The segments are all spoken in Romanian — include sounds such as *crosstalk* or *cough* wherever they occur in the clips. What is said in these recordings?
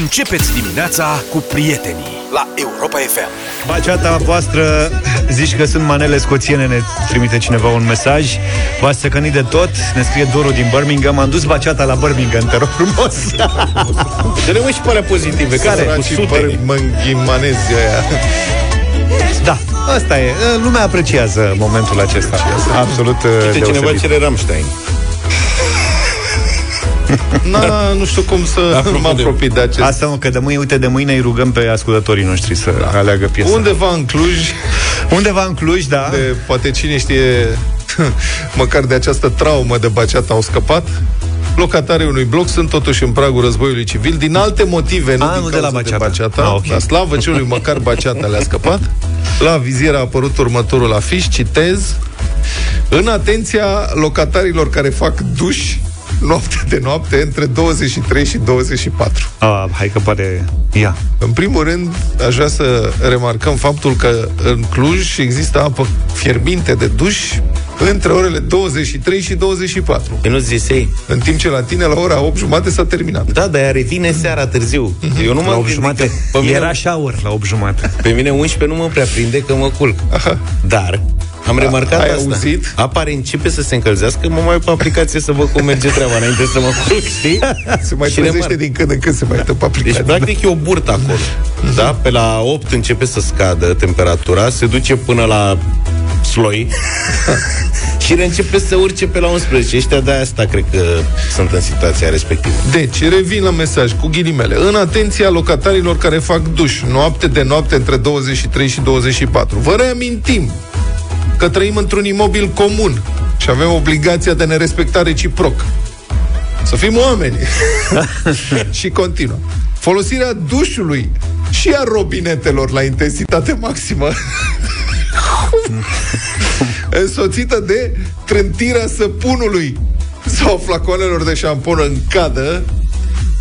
Începeți dimineața cu prietenii la Europa FM. Baceata voastră, zici că sunt manele scoțiene, ne trimite cineva un mesaj. V-ați săcănit de tot, ne scrie Doru din Birmingham. Am dus baceata la Birmingham, te rog frumos. Dă-ne și pare pozitive, care? Cu sute. Mănghimanezi aia. Da, asta e. Lumea apreciază momentul acesta. Absolut Uite, deosebit. cineva cere Rammstein. Na, nu știu cum să Apropo mă de- apropii de acest Asta mă, că de mâine, uite, de mâine îi rugăm pe ascultătorii noștri să da. aleagă piesa. Undeva în Cluj, Undeva în Cluj, da. de, poate cine știe, *laughs* măcar de această traumă de baceată au scăpat. Locatarii unui bloc sunt totuși în pragul războiului civil din alte motive, nu A, din nu de la cauza baceata. baceata. Ah, ok. La slavă celui măcar baceata le-a scăpat. La vizier a apărut următorul afiș, citez. În atenția locatarilor care fac duș noapte de noapte între 23 și 24. A, hai că pare... Ia. În primul rând, aș vrea să remarcăm faptul că în Cluj există apă fierbinte de duș între orele 23 și 24. E nu zisei. În timp ce la tine la ora 8 jumate s-a terminat. Da, dar ea revine seara târziu. Eu nu La m-am 8 gândit jumate. că pe mine, Era shower la 8 jumate. pe mine 11 nu mă prea prinde că mă culc. Aha. Dar am remarcat ai asta. auzit? Apa care începe să se încălzească, mă mai pe aplicație să văd cum merge treaba înainte să mă culc, știi? *laughs* Se mai Și trezește remarc. din când în când se mai dă pe aplicație. Deci, practic, e o burtă acolo. Da? Pe la 8 începe să scadă temperatura, se duce până la sloi *laughs* și reîncepe să urce pe la 11. Ăștia de asta cred că sunt în situația respectivă. Deci, revin la mesaj cu ghilimele. În atenția locatarilor care fac duș noapte de noapte între 23 și 24. Vă reamintim că trăim într-un imobil comun și avem obligația de a ne respecta reciproc. Să fim oameni. *laughs* și continuă. Folosirea dușului și a robinetelor la intensitate maximă *laughs* însoțită de trântirea săpunului sau flacoanelor de șampon în cadă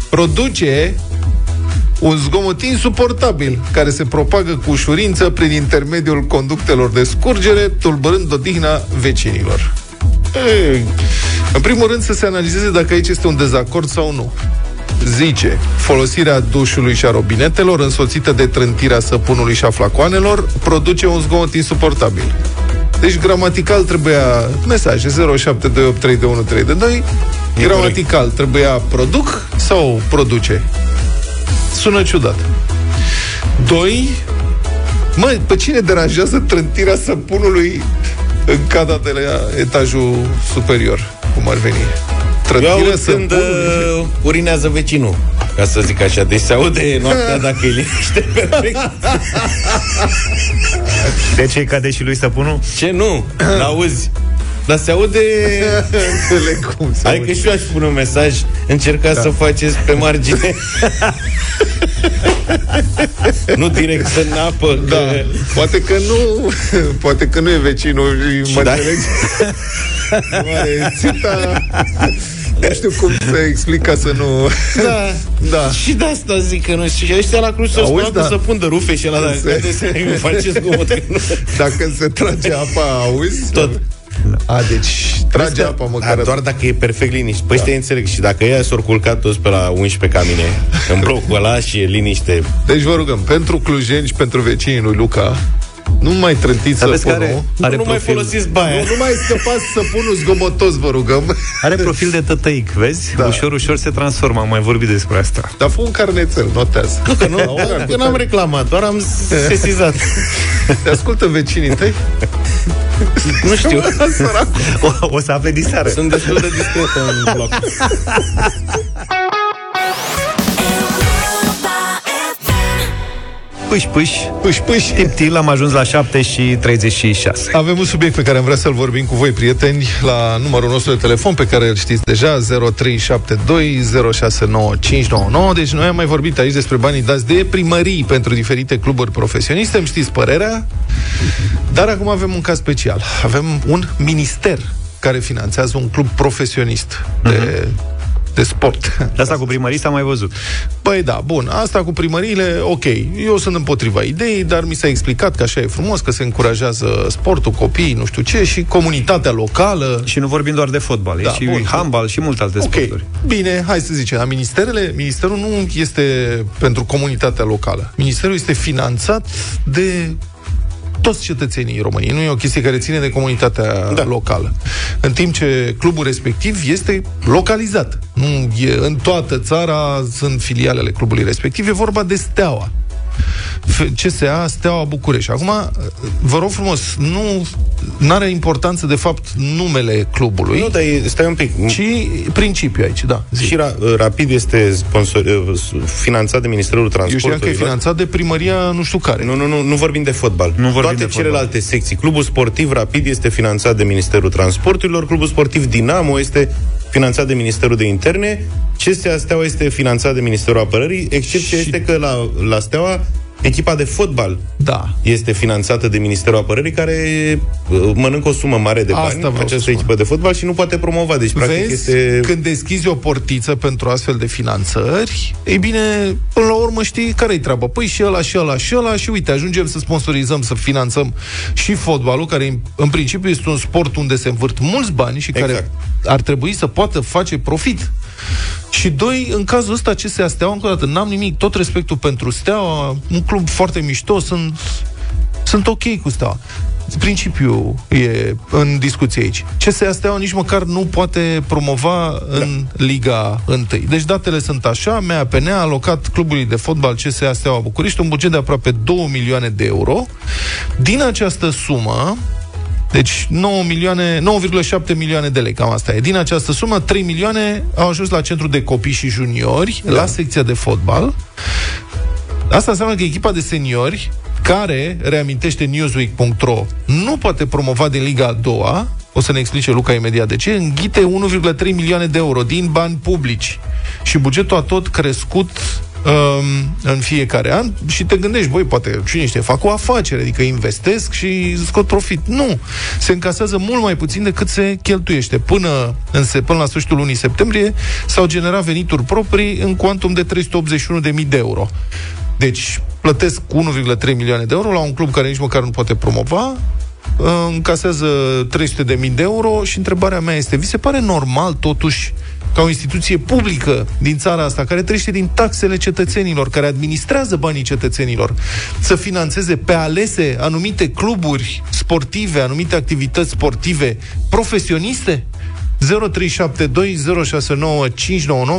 produce un zgomot insuportabil care se propagă cu ușurință prin intermediul conductelor de scurgere, tulburând odihna vecinilor. Ei, în primul rând să se analizeze dacă aici este un dezacord sau nu. Zice, folosirea dușului și a robinetelor, însoțită de trântirea săpunului și a flacoanelor, produce un zgomot insuportabil. Deci gramatical trebuia mesaje 07283132 Gramatical trebuia produc sau produce? Sună ciudat. 2. Mă, pe cine deranjează trântirea săpunului în cada de la etajul superior? Cum ar veni? Eu Trântirea aud când săpunului? uh, urinează vecinul, ca să zic așa. Deci se aude noaptea *laughs* dacă e liniște perfect. De ce cade și lui săpunul? Ce nu? L-auzi. Dar se aude... *laughs* Înțeleg cum se Adică aude. și eu aș pune un mesaj Încercați da. să faceți pe margine *laughs* Nu direct în apă Da, că... poate că nu Poate că nu e vecinul și Mă da? înțelegi? *laughs* Oare țita Nu știu cum să explic ca să nu Da. Da Și de asta zic că nu știu Și ăștia la Cluj s-au Auzi, spus da. să pun de rufe și la Se- dacă se... faceți zgomot că nu... Dacă se trage apa, auzi? Tot. A, deci trage apa măcar. Da, doar dacă e perfect liniște. Păi da. înțeleg. Și dacă ei s-au culcat toți pe la 11 ca mine, în blocul ăla și e liniște, Deci vă rugăm, pentru clujeni și pentru vecinii lui Luca, nu mai trântiți Dar vezi că săpunul. are, nu, are nu mai profil, folosiți baia. Nu, nu mai scăpați săpunul zgomotos, vă rugăm. are profil de tătăic, vezi? Da. Ușor, ușor se transformă, am mai vorbit despre asta. Dar fă un carnețel, notează. Nu, că, nu, că n-am reclamat, doar am sesizat. Te ascultă vecinii tăi? *laughs* Nu știu. O, o să afle diseară. Sunt destul de discretă în bloc. *laughs* Pâși, pâși, Pâși, pâși. tiptil, am ajuns la 7 și 36. Avem un subiect pe care am vrea să-l vorbim cu voi, prieteni, la numărul nostru de telefon, pe care îl știți deja, 0372069599. Deci noi am mai vorbit aici despre banii dați de primării pentru diferite cluburi profesioniste, îmi știți părerea, dar acum avem un caz special. Avem un minister care finanțează un club profesionist de de sport. De asta cu primării s-a mai văzut. Băi, da, bun. Asta cu primăriile, ok. Eu sunt împotriva ideii, dar mi s-a explicat că așa e frumos, că se încurajează sportul, copiii, nu știu ce, și comunitatea locală. Și nu vorbim doar de fotbal, da, e și bun. handbal și multe alte okay. sporturi. Bine, hai să zicem, dar ministerele, ministerul nu este pentru comunitatea locală. Ministerul este finanțat de toți cetățenii României. Nu e o chestie care ține de comunitatea da. locală. În timp ce clubul respectiv este localizat. Nu e, în toată țara sunt filialele clubului respectiv. E vorba de Steaua. CSA Steaua București. Acum, vă rog frumos, nu are importanță, de fapt, numele clubului. Nu, dar stai un pic. Ci principiul aici, da. Zi. Și ra- Rapid este sponsor, finanțat de Ministerul Transportului. Eu știam că e finanțat de primăria nu știu care. Nu, nu, nu, nu vorbim de fotbal. Nu vorbim Toate de celelalte fotbal. secții. Clubul sportiv Rapid este finanțat de Ministerul Transporturilor, Clubul sportiv Dinamo este finanțat de Ministerul de Interne, CSA Steaua este finanțat de Ministerul Apărării, excepția și... este că la, la Steaua Echipa de fotbal da. este finanțată de Ministerul Apărării, care uh, mănâncă o sumă mare de bani, Asta această echipă de fotbal, și nu poate promova. Deci, Vezi, practic, este... când deschizi o portiță pentru astfel de finanțări, ei bine, până la urmă știi care-i treaba. Păi și ăla, și ăla, și ăla, și uite, ajungem să sponsorizăm, să finanțăm și fotbalul, care în principiu este un sport unde se învârt mulți bani și exact. care ar trebui să poată face profit. Și doi, în cazul ăsta, ce se Steaua, încă o dată, n-am nimic, tot respectul pentru Steaua, un club foarte mișto, sunt, sunt ok cu Steaua. Principiul e în discuție aici. CSA Steaua nici măcar nu poate promova în da. Liga 1. Deci datele sunt așa, MAPN a alocat clubului de fotbal CSA Steaua București un buget de aproape 2 milioane de euro. Din această sumă, deci 9 milioane, 9,7 milioane de lei, cam asta e. Din această sumă, 3 milioane au ajuns la centru de copii și juniori, da. la secția de fotbal. Asta înseamnă că echipa de seniori, care, reamintește newsweek.ro, nu poate promova din Liga a doua, o să ne explice Luca imediat de ce, înghite 1,3 milioane de euro din bani publici. Și bugetul a tot crescut um, în fiecare an și te gândești, băi, poate, cine știe, fac o afacere, adică investesc și scot profit. Nu! Se încasează mult mai puțin decât se cheltuiește. Până, în se, până la sfârșitul lunii septembrie s-au generat venituri proprii în cuantum de 381.000 de euro. Deci, plătesc 1,3 milioane de euro la un club care nici măcar nu poate promova, încasează 300.000 de euro și întrebarea mea este, vi se pare normal totuși ca o instituție publică din țara asta, care trăiește din taxele cetățenilor, care administrează banii cetățenilor, să financeze pe alese anumite cluburi sportive, anumite activități sportive profesioniste? 0372069599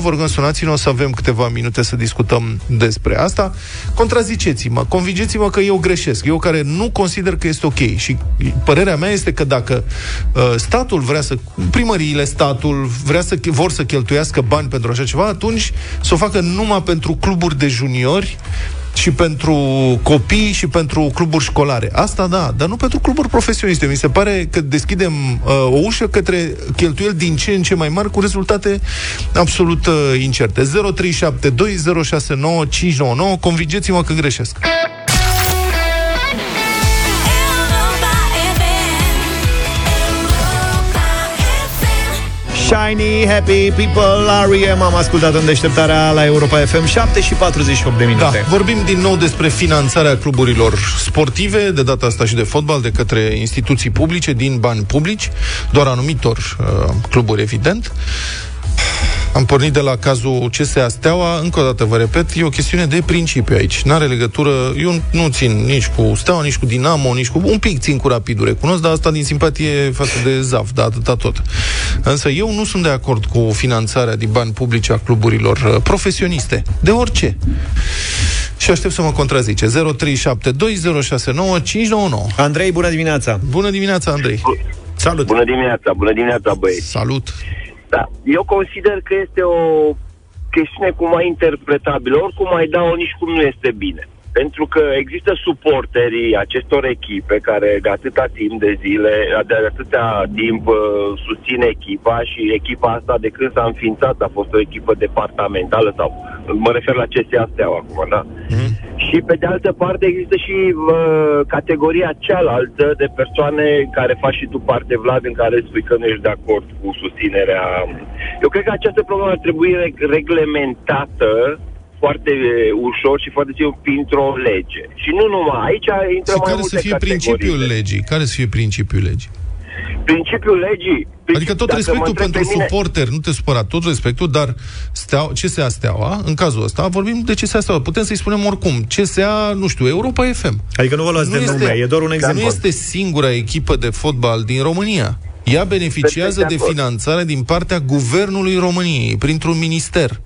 Vă rugăm, sunați-ne, o să avem câteva minute să discutăm despre asta. Contraziceți-mă, convingeți-mă că eu greșesc. Eu care nu consider că este ok. Și părerea mea este că dacă uh, statul vrea să, primăriile, statul vrea să, vor să cheltuiască bani pentru așa ceva, atunci să o facă numai pentru cluburi de juniori și pentru copii și pentru cluburi școlare. Asta da, dar nu pentru cluburi profesioniste. Mi se pare că deschidem uh, o ușă către cheltuieli din ce în ce mai mari cu rezultate absolut uh, incerte. 0372069599 Convingeți-mă că greșesc. Shiny, Happy People, R.E.M. Am ascultat în deșteptarea la Europa FM 7 și 48 de minute. Da, vorbim din nou despre finanțarea cluburilor sportive, de data asta și de fotbal, de către instituții publice, din bani publici, doar anumitor uh, cluburi, evident. Am pornit de la cazul CSA Steaua, încă o dată vă repet, e o chestiune de principiu aici. N-are legătură, eu nu țin nici cu Steaua, nici cu Dinamo, nici cu... Un pic țin cu Rapidul, recunosc, dar asta din simpatie față de ZAF, da, atâta tot. Însă eu nu sunt de acord cu finanțarea din bani publici a cluburilor uh, profesioniste, de orice. Și aștept să mă contrazice. 0372069599. Andrei, bună dimineața! Bună dimineața, Andrei! Salut! Bună dimineața, bună dimineața, băieți! Salut! Da, eu consider că este o chestiune cum mai interpretabilă, oricum mai dau nici cum nu este bine. Pentru că există suporterii acestor echipe care de atâta timp de zile, de atâta timp uh, susțin echipa și echipa asta de când s-a înființat a fost o echipă departamentală sau mă refer la CSA Steaua acum, da? Mm. Și pe de altă parte există și uh, categoria cealaltă de persoane care faci și tu parte, Vlad, în care spui că nu ești de acord cu susținerea. Eu cred că această problemă ar trebui reg- reglementată foarte uh, ușor și foarte simplu printr-o lege. Și nu numai, aici intră Și mai care multe să fie categorii principiul de- legii? Care să fie principiul legii? Principiul legii... Adică tot dacă mă respectul întreb pentru pe mine- suporter, nu te supăra, tot respectul, dar steau, CSA Steaua, în cazul ăsta, vorbim de CSA Steaua, putem să-i spunem oricum, CSA, nu știu, Europa FM. Adică nu vă luați de nume, e doar un dar exemplu. Nu este singura echipă de fotbal din România. Ea beneficiază Perfect de de acord. finanțare din partea Guvernului României, printr-un minister.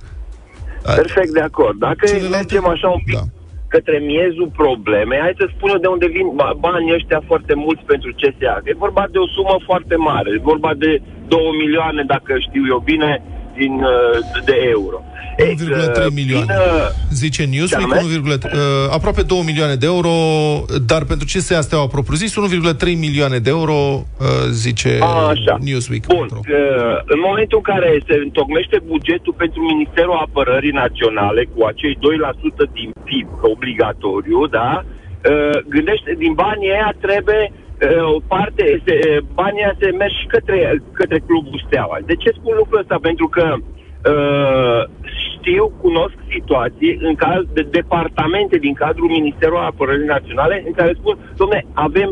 Perfect de acord. Dacă Celelalte- mergem așa un pic Da. da. către miezul problemei, hai să spună de unde vin ba- banii ăștia foarte mulți pentru CSA. E vorba de o sumă foarte mare. E vorba de 2 milioane, dacă știu eu bine, din, uh, de euro. Ei, 1,3 uh, milioane. vin, uh, Zice Newsweek, Ce 1, uh, aproape 2 milioane de euro, dar pentru ce se astea au propriu-zis, 1,3 milioane de euro, uh, zice Așa. Newsweek. Bun, uh, în momentul în care se întocmește bugetul pentru Ministerul Apărării Naționale cu acei 2% din PIB obligatoriu, da? Uh, gândește, din banii aia trebuie uh, o parte, se, uh, banii aia se merg și către, către clubul Steaua. De ce spun lucrul ăsta? Pentru că uh, știu, cunosc situații în caz de departamente din cadrul Ministerului Apărării Naționale în care spun, domne, avem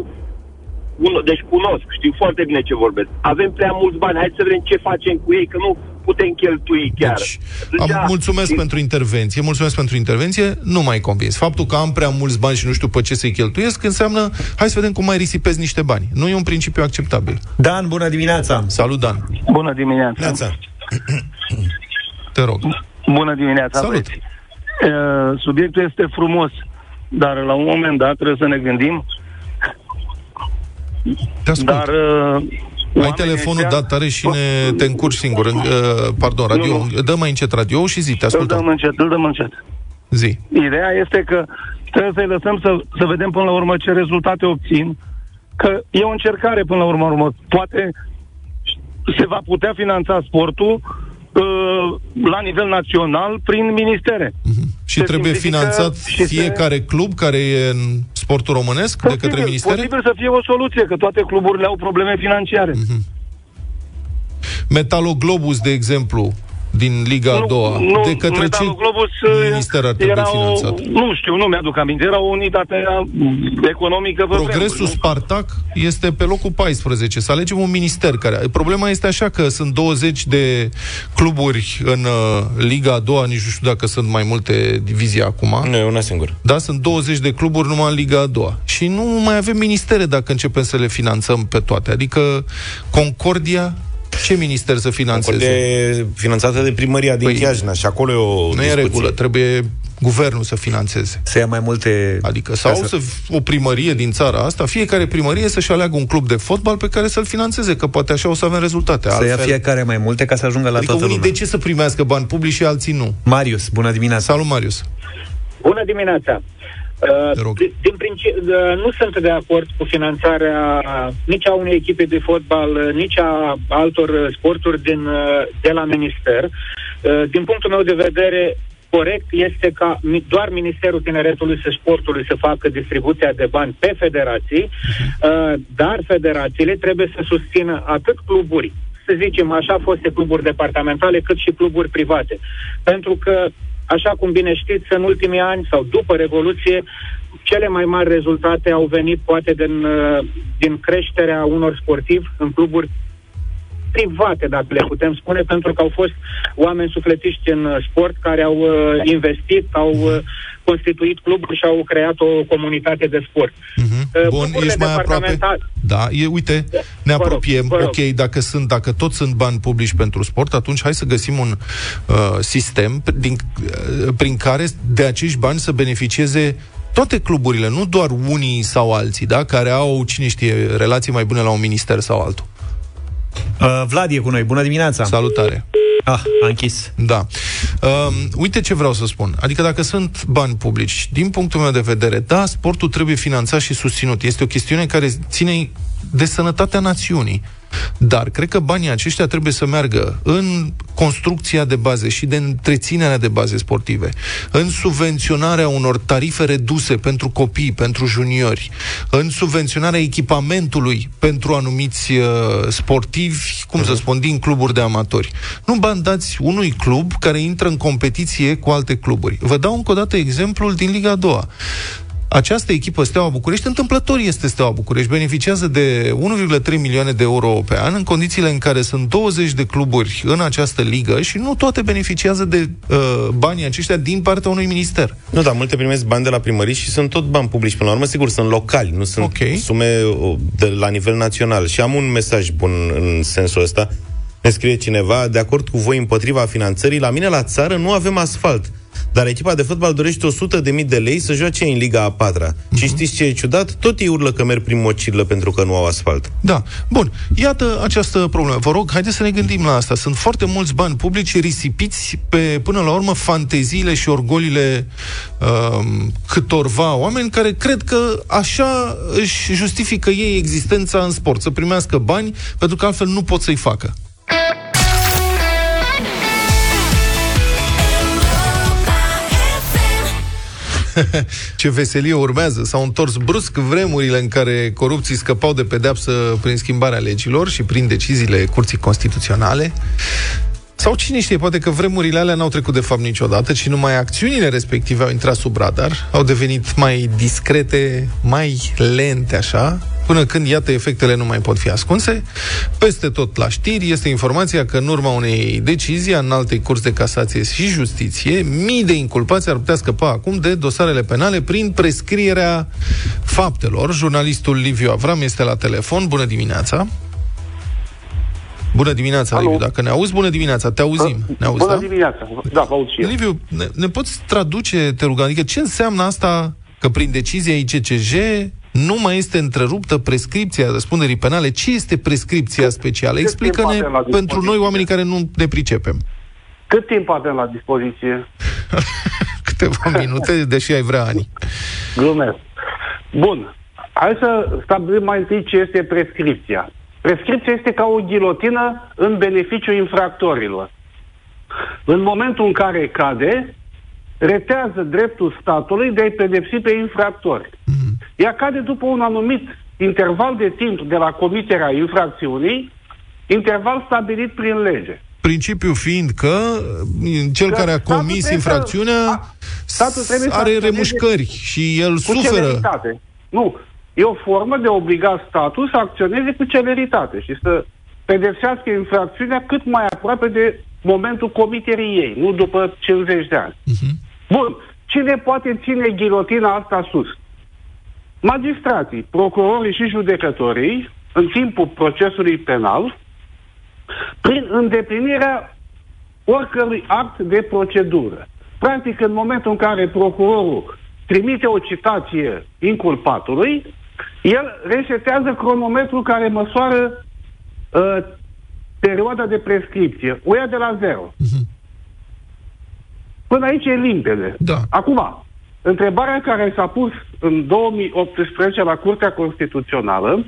Cuno- deci cunosc, știu foarte bine ce vorbesc. Avem prea mulți bani, hai să vedem ce facem cu ei, că nu putem cheltui chiar. Deci, Atunci, am, mulțumesc știi, pentru intervenție, mulțumesc pentru intervenție, nu mai convins. Faptul că am prea mulți bani și nu știu pe ce să-i cheltuiesc, înseamnă, hai să vedem cum mai risipez niște bani. Nu e un principiu acceptabil. Dan, bună dimineața! Salut, Dan. Bună dimineața. Neața. Te rog. Bună dimineața. Salut. băieți. Uh, Subiectul este frumos, dar la un moment dat trebuie să ne gândim. Te ascult. Dar uh, Ai oamenii telefonul ăștia- dat tare și ne, te încurci singur. Uh, pardon, radio. Nu, Dă mai încet radio și zi, te Îl dăm ascultăm. încet, îl dăm încet. Zi. Ideea este că trebuie să-i lăsăm să, să vedem până la urmă ce rezultate obțin, că e o încercare până la urmă. urmă. Poate se va putea finanța sportul uh, la nivel național prin ministere. Și Se trebuie simplifică finanțat și se- fiecare club care e în sportul românesc de către Posibil- ministere? Posibil să fie o soluție, că toate cluburile au probleme financiare. Mhm. Metaloglobus, de exemplu, din Liga a doua, de către ce Metaloglobus, minister ar trebui era finanțat? O, nu știu, nu mi-aduc aminte. Era o unitate economică pe Progresul vremuri, nu? Spartac este pe locul 14. Să alegem un minister care... Problema este așa că sunt 20 de cluburi în uh, Liga a doua, nici nu știu dacă sunt mai multe divizii acum. Nu, e una singură. Da, sunt 20 de cluburi numai în Liga a doua. Și nu mai avem ministere dacă începem să le finanțăm pe toate. Adică Concordia, ce minister să finanțeze? De finanțată de primăria din Păi, Chiajna și acolo e o Nu e discuție. regulă, trebuie guvernul să financeze. Să ia mai multe... Adică sau Ca să... o primărie din țara asta, fiecare primărie să-și aleagă un club de fotbal pe care să-l financeze, că poate așa o să avem rezultate. Să ia Altfel, fiecare mai multe ca să ajungă la adică toată unii lumea. de ce să primească bani publici și alții nu? Marius, bună dimineața! Salut, Marius. Bună dimineața! Te rog. Uh, din principiu, uh, nu sunt de acord cu finanțarea nici a unei echipe de fotbal, uh, nici a altor uh, sporturi din, uh, de la minister. Uh, Din punctul meu de vedere, corect este ca mi- doar Ministerul Tineretului și Sportului să facă distribuția de bani pe federații, uh, dar federațiile trebuie să susțină atât cluburi să zicem, așa foste cluburi departamentale, cât și cluburi private. Pentru că, așa cum bine știți, în ultimii ani sau după Revoluție, cele mai mari rezultate au venit poate din, uh, din creșterea unor sportivi în cluburi private, dacă le putem spune, pentru că au fost oameni sufletiști în uh, sport care au uh, investit, au uh, constituit cluburi și au creat o comunitate de sport. Mhm. Uh, Bun, cluburile ești mai aproape. departamentale- Da, e, uite, ne Vă rog, apropiem. vă rog. Ok, dacă sunt, dacă tot sunt bani publici pentru sport, atunci hai să găsim un uh, sistem din, uh, prin care de acești bani să beneficieze toate cluburile, nu doar unii sau alții, da, care au, cine știe, relații mai bune la un minister sau altul. Uh, Vlad e cu noi, bună dimineața! Salutare! Ah, a închis. Da. Um, uite ce vreau să spun. Adică dacă sunt bani publici, din punctul meu de vedere, da, sportul trebuie finanțat și susținut. Este o chestiune care ține de sănătatea națiunii. Dar cred că banii aceștia trebuie să meargă în construcția de baze și de întreținerea de baze sportive, în subvenționarea unor tarife reduse pentru copii, pentru juniori, în subvenționarea echipamentului pentru anumiți uh, sportivi, cum uh-huh. să spun, din cluburi de amatori. Nu bani dați unui club care intră în competiție cu alte cluburi. Vă dau încă o dată exemplul din Liga a doua. Această echipă, Steaua București, întâmplător este Steaua București, beneficiază de 1,3 milioane de euro pe an, în condițiile în care sunt 20 de cluburi în această ligă și nu toate beneficiază de uh, banii aceștia din partea unui minister. Nu, dar multe primesc bani de la primării și sunt tot bani publici. Până la urmă, sigur, sunt locali, nu sunt okay. sume uh, de la nivel național. Și am un mesaj bun în sensul ăsta. Ne scrie cineva, de acord cu voi împotriva finanțării, la mine la țară nu avem asfalt. Dar echipa de fotbal dorește 100 de mii de lei să joace în Liga a patra. Uh-huh. Și mhm. știți ce e ciudat? Tot ei urlă că merg prin mocirlă pentru că nu au asfalt. Da. Bun. Iată această problemă. Vă rog, haideți să ne gândim la asta. Sunt foarte mulți bani publici risipiți pe, până la urmă, fanteziile și orgolile um, câtorva oameni care cred că așa își justifică ei existența în sport. Să primească bani, pentru că altfel nu pot să-i facă. *laughs* ce veselie urmează. S-au întors brusc vremurile în care corupții scăpau de pedeapsă prin schimbarea legilor și prin deciziile Curții Constituționale. Sau cine știe, poate că vremurile alea n-au trecut de fapt niciodată, ci numai acțiunile respective au intrat sub radar, au devenit mai discrete, mai lente așa, până când, iată, efectele nu mai pot fi ascunse. Peste tot la știri este informația că în urma unei decizii în alte curs de casație și justiție, mii de inculpați ar putea scăpa acum de dosarele penale prin prescrierea faptelor. Jurnalistul Liviu Avram este la telefon. Bună dimineața! Bună dimineața, Alo. Liviu, dacă ne auzi, bună dimineața, te auzim. Ne auzi, bună da? dimineața, da, vă auz și eu. Liviu, ne, ne poți traduce, te rugăm, adică ce înseamnă asta că prin decizia ICCJ nu mai este întreruptă prescripția răspunderii penale. Ce este prescripția specială? Explică-ne pentru noi, oamenii care nu ne pricepem. Cât timp avem la dispoziție? *laughs* Câteva minute, deși ai vrea ani. Glumesc. Bun. Hai să stabilim mai întâi ce este prescripția. Prescripția este ca o ghilotină în beneficiu infractorilor. În momentul în care cade, retează dreptul statului de a-i pedepsi pe infractori. Mm-hmm. Ea cade după un anumit interval de timp de la comiterea infracțiunii, interval stabilit prin lege. Principiul fiind că cel că care a comis infracțiunea să, are remușcări și el suferă. Celeritate. Nu. E o formă de obliga statul să acționeze cu celeritate și să pedepsească infracțiunea cât mai aproape de momentul comiterii ei, nu după 50 de ani. Uh-huh. Bun. Cine poate ține ghilotina asta sus? Magistrații, procurorii și judecătorii, în timpul procesului penal, prin îndeplinirea oricărui act de procedură. Practic, în momentul în care procurorul trimite o citație inculpatului, el resetează cronometrul care măsoară uh, perioada de prescripție. O ia de la zero. Uh-huh. Până aici e limpede. Da. Acum, întrebarea care s-a pus în 2018 la Curtea Constituțională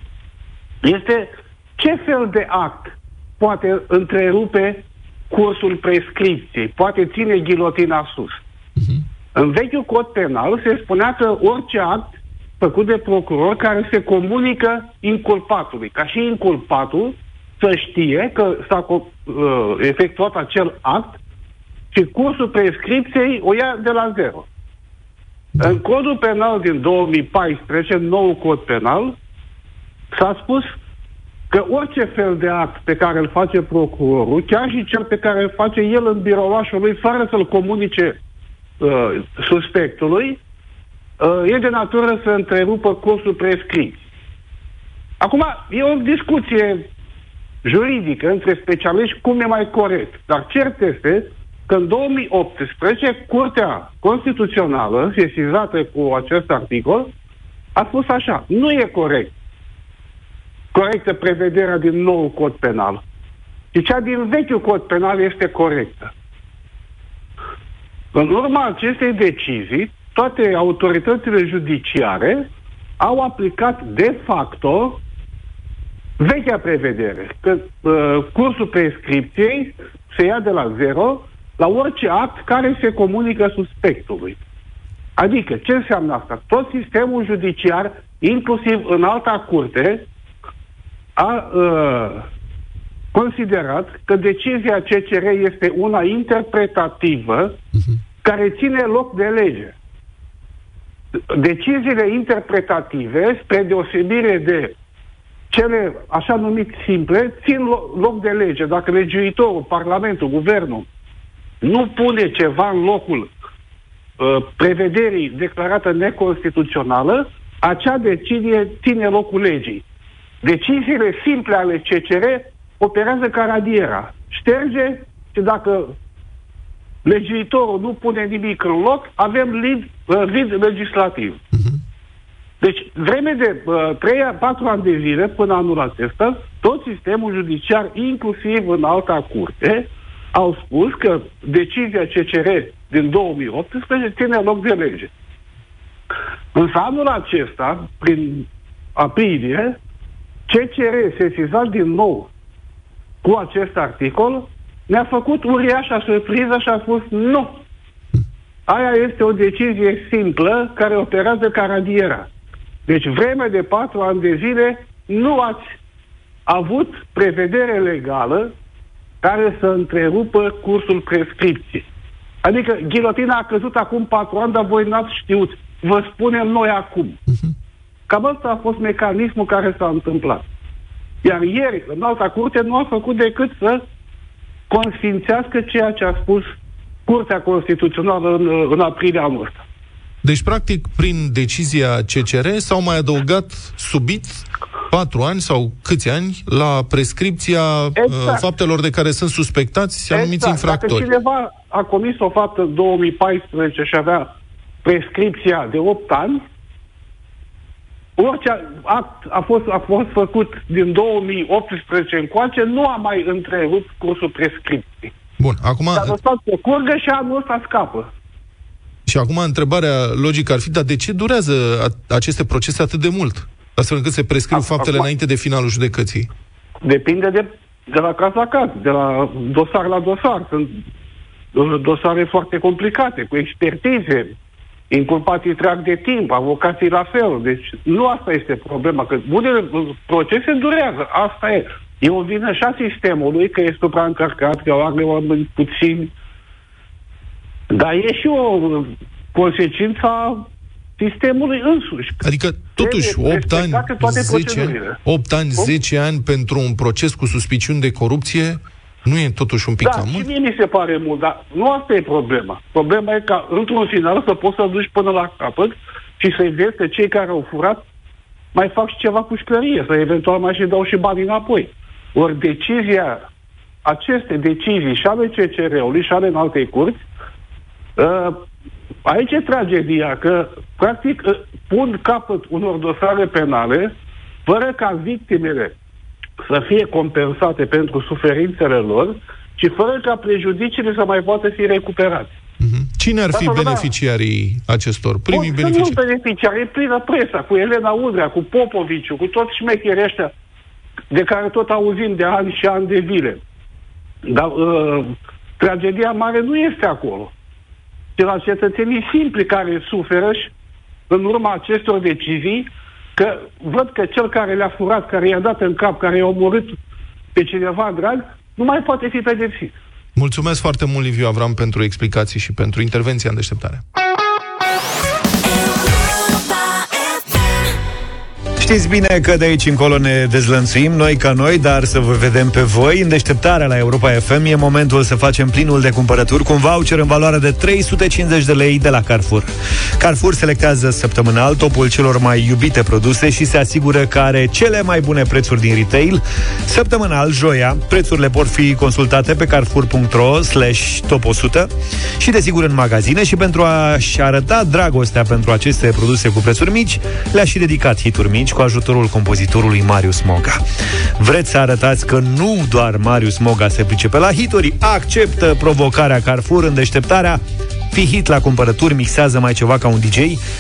este ce fel de act poate întrerupe cursul prescripției, poate ține ghilotina sus. Uh-huh. În vechiul cod penal se spunea că orice act făcut de procuror care se comunică inculpatului, ca și inculpatul să știe că s-a uh, efectuat acel act și cursul prescripției o ia de la zero. Da. În codul penal din 2014, nou cod penal, s-a spus că orice fel de act pe care îl face procurorul, chiar și cel pe care îl face el în birouașul lui, fără să-l comunice uh, suspectului, uh, e de natură să întrerupă cursul prescripției. Acum, e o discuție juridică între specialiști cum e mai corect. Dar cert este că în 2018 Curtea Constituțională, sesizată cu acest articol, a spus așa, nu e corect corectă prevederea din nou cod penal. Și cea din vechiul cod penal este corectă. În urma acestei decizii, toate autoritățile judiciare au aplicat de facto vechea prevedere, că uh, cursul prescripției se ia de la zero la orice act care se comunică suspectului. Adică, ce înseamnă asta? Tot sistemul judiciar, inclusiv în alta curte, a uh, considerat că decizia CCR este una interpretativă uh-huh. care ține loc de lege. Deciziile interpretative, spre deosebire de cele așa numit simple, țin loc de lege. Dacă legiuitorul, Parlamentul, Guvernul nu pune ceva în locul uh, prevederii declarată neconstituțională, acea decizie ține locul legii. Deciziile simple ale CCR operează ca radiera. Șterge și dacă legiuitorul nu pune nimic în loc, avem vid, uh, vid legislativ. Uh-huh. Deci, vreme de uh, 3-4 ani de zile, până anul acesta, tot sistemul judiciar, inclusiv în alta curte, au spus că decizia CCR din 2018 ține loc de lege. Însă anul acesta, prin aprilie, CCR sesizat din nou cu acest articol, ne-a făcut uriașa surpriză și a spus nu. Aia este o decizie simplă care operează ca radiera. Deci vreme de patru ani de zile nu ați avut prevedere legală care să întrerupă cursul prescripției. Adică ghilotina a căzut acum patru ani, dar voi n-ați știut. Vă spunem noi acum. Uh-huh. Cam ăsta a fost mecanismul care s-a întâmplat. Iar ieri, în alta curte, nu a făcut decât să consfințească ceea ce a spus Curtea Constituțională în, în aprilie anul ăsta. Deci, practic, prin decizia CCR s-au mai adăugat subit patru ani sau câți ani la prescripția uh, exact. faptelor de care sunt suspectați exact. anumiți infractori. Dacă cineva a comis o faptă în 2014 și avea prescripția de 8 ani, orice act a fost, a fost făcut din 2018 încoace, nu a mai întrerupt cursul prescripției. Bun, acum... S-a lăsat să curgă și anul ăsta scapă. Și acum întrebarea logică ar fi, dar de ce durează a, aceste procese atât de mult? Astfel încât se prescriu faptele acum, înainte de finalul judecății. Depinde de, de la caz la caz, de la dosar la dosar. Sunt dosare foarte complicate, cu expertize, inculpații trag de timp, avocații la fel. Deci nu asta este problema, că unele procese durează, asta e. E o vină și a sistemului că este supraîncărcat, că are oameni puțini, dar e și o consecință a sistemului însuși. Adică, totuși, 8 ani, 10 ani, 8 ani, 10 ani pentru un proces cu suspiciuni de corupție, nu e totuși un pic da, cam mult? și mie mi se pare mult, dar nu asta e problema. Problema e ca, într-un final, să poți să duci până la capăt și să-i vezi că cei care au furat mai fac și ceva cu șcărie, să eventual mai și dau și bani înapoi. Ori decizia, aceste decizii și ale CCR-ului și ale în alte curți, uh, aici e tragedia, că practic uh, pun capăt unor dosare penale fără ca victimele să fie compensate pentru suferințele lor și fără ca prejudiciile să mai poată fi recuperate. Mm-hmm. Cine ar fi Toată beneficiarii acestor, primii beneficiari? Nu beneficiari, e plină presa, cu Elena Udrea, cu Popoviciu, cu toți șmecherii ăștia de care tot auzim de ani și ani de zile. Dar uh, tragedia mare nu este acolo. De la cetățenii simpli care suferă și în urma acestor decizii că văd că cel care le-a furat, care i-a dat în cap, care i-a omorât pe cineva drag, nu mai poate fi pedepsit. Mulțumesc foarte mult, Liviu Avram, pentru explicații și pentru intervenția în deșteptare. Știți bine că de aici încolo ne dezlănțuim, noi ca noi, dar să vă vedem pe voi. În deșteptarea la Europa FM e momentul să facem plinul de cumpărături cu un voucher în valoare de 350 de lei de la Carrefour. Carrefour selectează săptămânal topul celor mai iubite produse și se asigură că are cele mai bune prețuri din retail. Săptămânal, joia, prețurile pot fi consultate pe carrefour.ro slash top 100 și desigur în magazine și pentru a-și arăta dragostea pentru aceste produse cu prețuri mici, le-a și dedicat hituri mici cu ajutorul compozitorului Marius Moga. Vreți să arătați că nu doar Marius Moga se pricepe la hituri, acceptă provocarea Carrefour în deșteptarea Fii hit la cumpărături, mixează mai ceva ca un DJ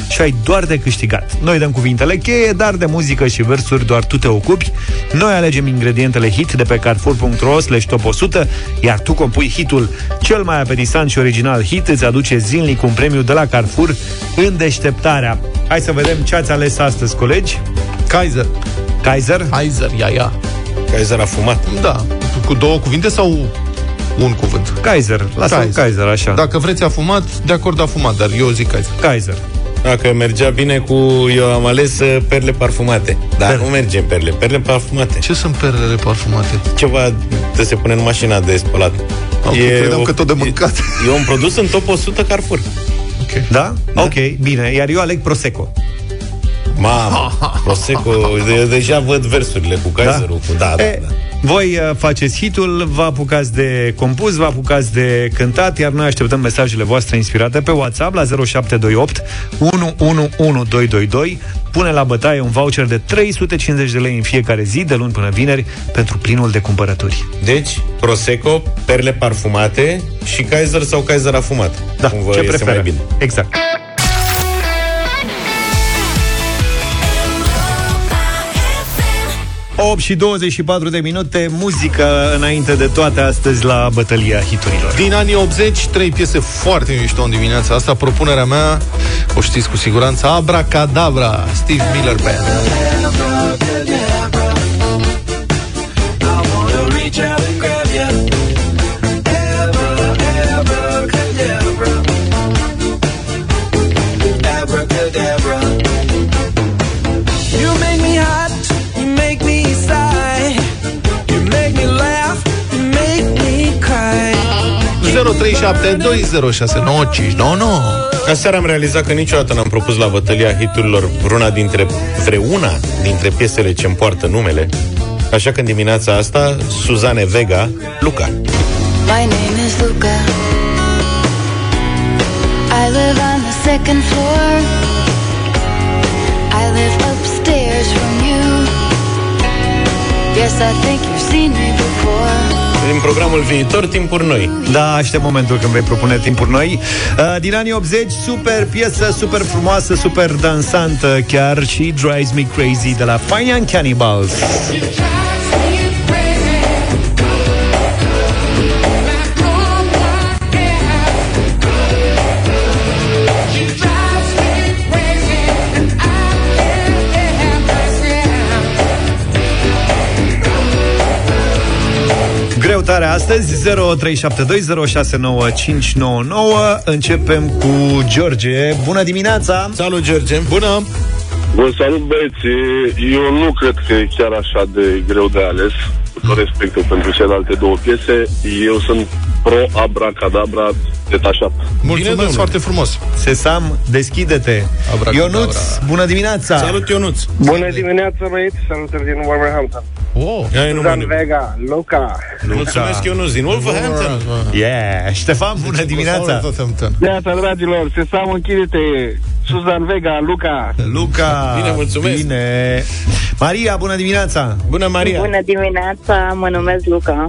și ai doar de câștigat. Noi dăm cuvintele cheie, dar de muzică și versuri doar tu te ocupi. Noi alegem ingredientele hit de pe carrefour.ro slash top 100, iar tu compui hitul cel mai apetisant și original hit, îți aduce zilnic un premiu de la Carrefour în deșteptarea. Hai să vedem ce ați ales astăzi, colegi. Kaiser. Kaiser? Kaiser, ia, ia. Kaiser a fumat. Da. Cu două cuvinte sau un cuvânt? Kaiser. Lasă Kaiser. Kaiser, așa. Dacă vreți a fumat, de acord a fumat, dar eu zic Kaiser. Kaiser. Dacă mergea bine cu... Eu am ales uh, perle parfumate. Dar Perle. nu merge perle. Perle parfumate. Ce sunt perlele parfumate? Ceva de se pune în mașina de spălat. Ok, credeam că tot de mâncat. E, e un produs în top 100 Carrefour. Ok. Da? da? Ok, bine. Iar eu aleg Prosecco. Mamă, Prosecco, de, deja văd versurile cu Kaiserul. Cu, da, da, E, da. Voi uh, faceți hitul, vă apucați de compus, vă apucați de cântat, iar noi așteptăm mesajele voastre inspirate pe WhatsApp la 0728 111222. Pune la bătaie un voucher de 350 de lei în fiecare zi, de luni până vineri, pentru plinul de cumpărături. Deci, Prosecco, perle parfumate și Kaiser sau Kaiser afumat. Da, Cum vă ce iese preferă? mai bine. Exact. ...8 și 24 de minute, muzică înainte de toate astăzi la bătălia hiturilor. Din anii 80, trei piese foarte mișto în dimineața asta. Propunerea mea, o știți cu siguranță, Abracadabra, Steve Miller Band. You 0372069599 Aseară am realizat că niciodată n-am propus la bătălia hiturilor vreuna dintre, vreuna dintre piesele ce împoartă numele. Așa că în dimineața asta, Suzane Vega, Luca. My name is Luca. I live on the second floor. I live upstairs from you. Yes, I think you've seen me before. Din programul viitor, timpuri noi. Da, aștept momentul când vei propune timpuri noi. Uh, Din anii 80, super piesă, super frumoasă, super dansantă, chiar și Drives Me Crazy de la Fine and Cannibals. Greu tare astăzi 0372069599 Începem cu George Bună dimineața Salut, George! Bună! Vă salut, băieți. Eu nu cred că e chiar așa de greu de ales. Cu tot respectul pentru celelalte două piese, eu sunt pro abracadabra detașat. Mulțumesc domnule. foarte frumos! Sesam, deschide-te Abracadabra. Ionuț, bună dimineața Salut, Ionuț! Bună dimineața, băieți! Salutări din Wolverhampton. Oh, Ai numai Dan Vega, Luca. Mulțumesc, Ionuț, din Wolverhampton. Yeah, Ștefan, bună dimineața Southampton. Neața, dragilor, se sam închide-te. Suzan Vega, Luca. Luca Bine, mulțumesc. Bine Maria, bună dimineața Bună, Maria! Bună dimineața, mă numesc Luca.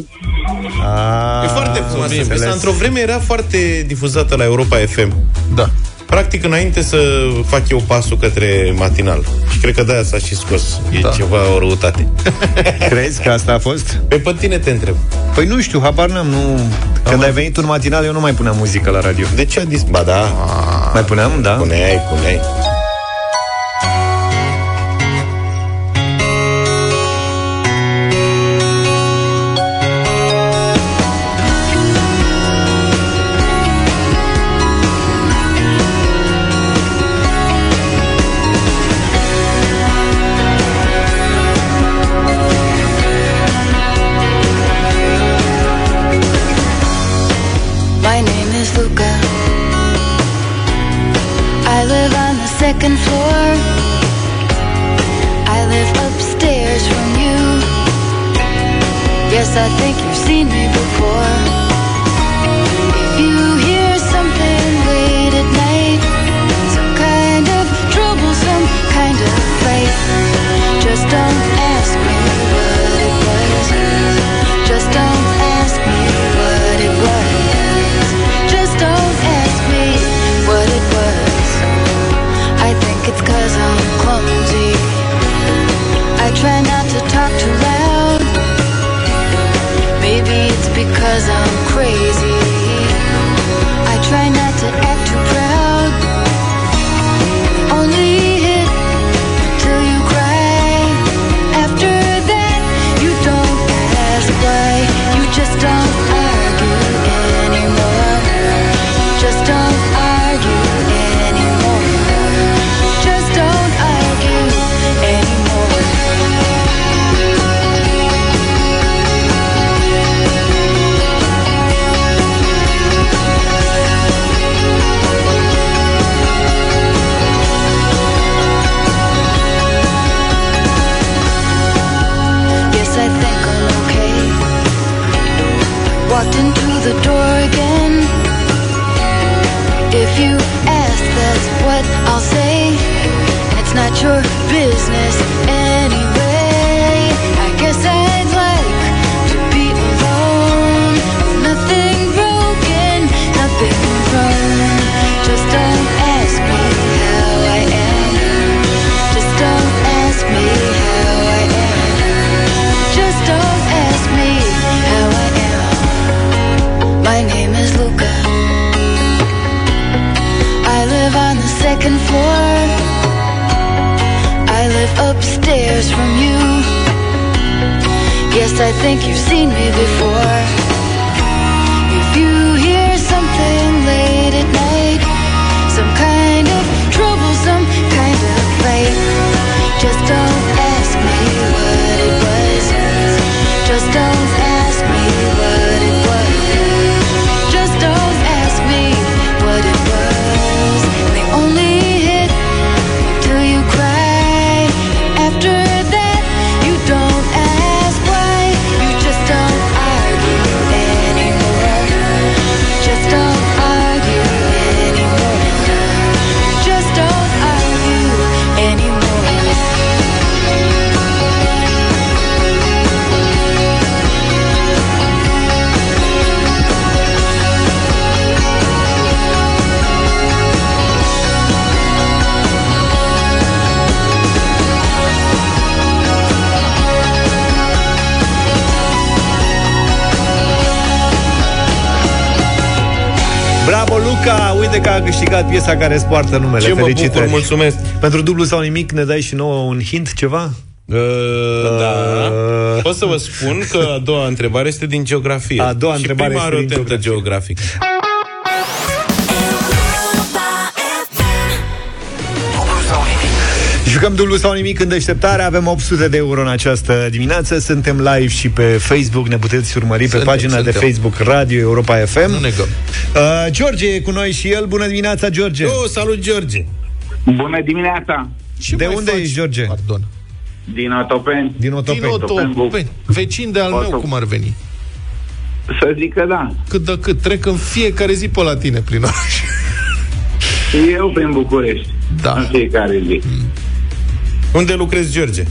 A, E foarte frumoasă înțeles. piesa. Într-o vreme era foarte difuzată la Europa FM. Da. Practic, înainte să fac eu pasul către matinal. Și cred că de-aia s-a și scos. E Da. ceva o răutate. *laughs* Crezi că asta a fost? Pe pe tine te întreb. Păi nu știu, habar n-am nu... Când ai venit în matinal, eu nu mai puneam muzică la radio De ce a dis... Ba da, Mai puneam, da? puneai, puneai. Second floor. I live upstairs from you. Yes, I think you've seen me before. If you hear something late at night, some kind of troublesome kind of fight, just don't Luca! Uite că a câștigat piesa care îți poartă numele. Ce mă Felicitări. bucur, mulțumesc. Pentru dublu sau nimic ne dai și nouă un hint, ceva? Uh, da. Pot să vă spun că a doua întrebare este din geografie. A doua și întrebare prima este are o din tentă geografică. Jucăm dublu sau nimic în deșteptare Avem 800 de euro în această dimineață Suntem live și pe Facebook Ne puteți urmări Suntem, pe pagina de suntem. Facebook Radio Europa FM Nu negăm. uh, George e cu noi și el Bună dimineața, George Oh, salut, George! Bună dimineața! Ce De mai unde faci? ești, George? Pardon. Din Otopeni. Din Otopeni Din Otopeni. Vecin de al meu, cum ar veni? Să zic că da. Cât de cât. Trec în fiecare zi pe la tine prin oraș. Și eu prin București. Da. În fiecare zi. Unde lucrezi, George?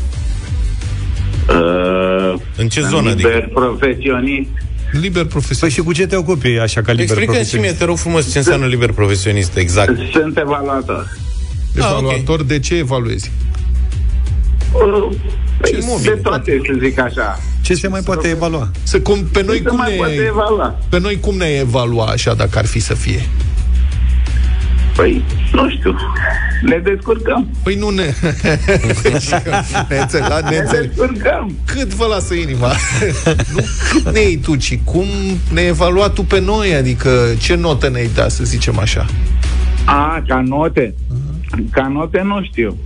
Uh, În ce în zonă, liber adică? profesionist. Liber profesionist. Păi și cu ce te ocupi așa ca liber Explică și profesionist? mie, te rog frumos, ce înseamnă liber profesionist, exact. Sunt evaluator. Evaluator, de ce evaluezi? Uh, Ce păi, mobile? de toate, să zic așa. Ce se mai poate evalua? Să cum, pe noi Se cum mai poate ne evalua. pe noi cum ne evalua așa dacă ar fi să fie? Păi, nu știu. Ne descurcăm. Păi nu ne... *laughs* ne înțeleg, da? ne Ne înțeleg. descurcăm. Cât vă lasă inima? *laughs* nu cât ne iei tu, ci cum ne evalua tu pe noi, adică ce notă ne-ai da, să zicem așa. A, ca note. Ca note nu știu.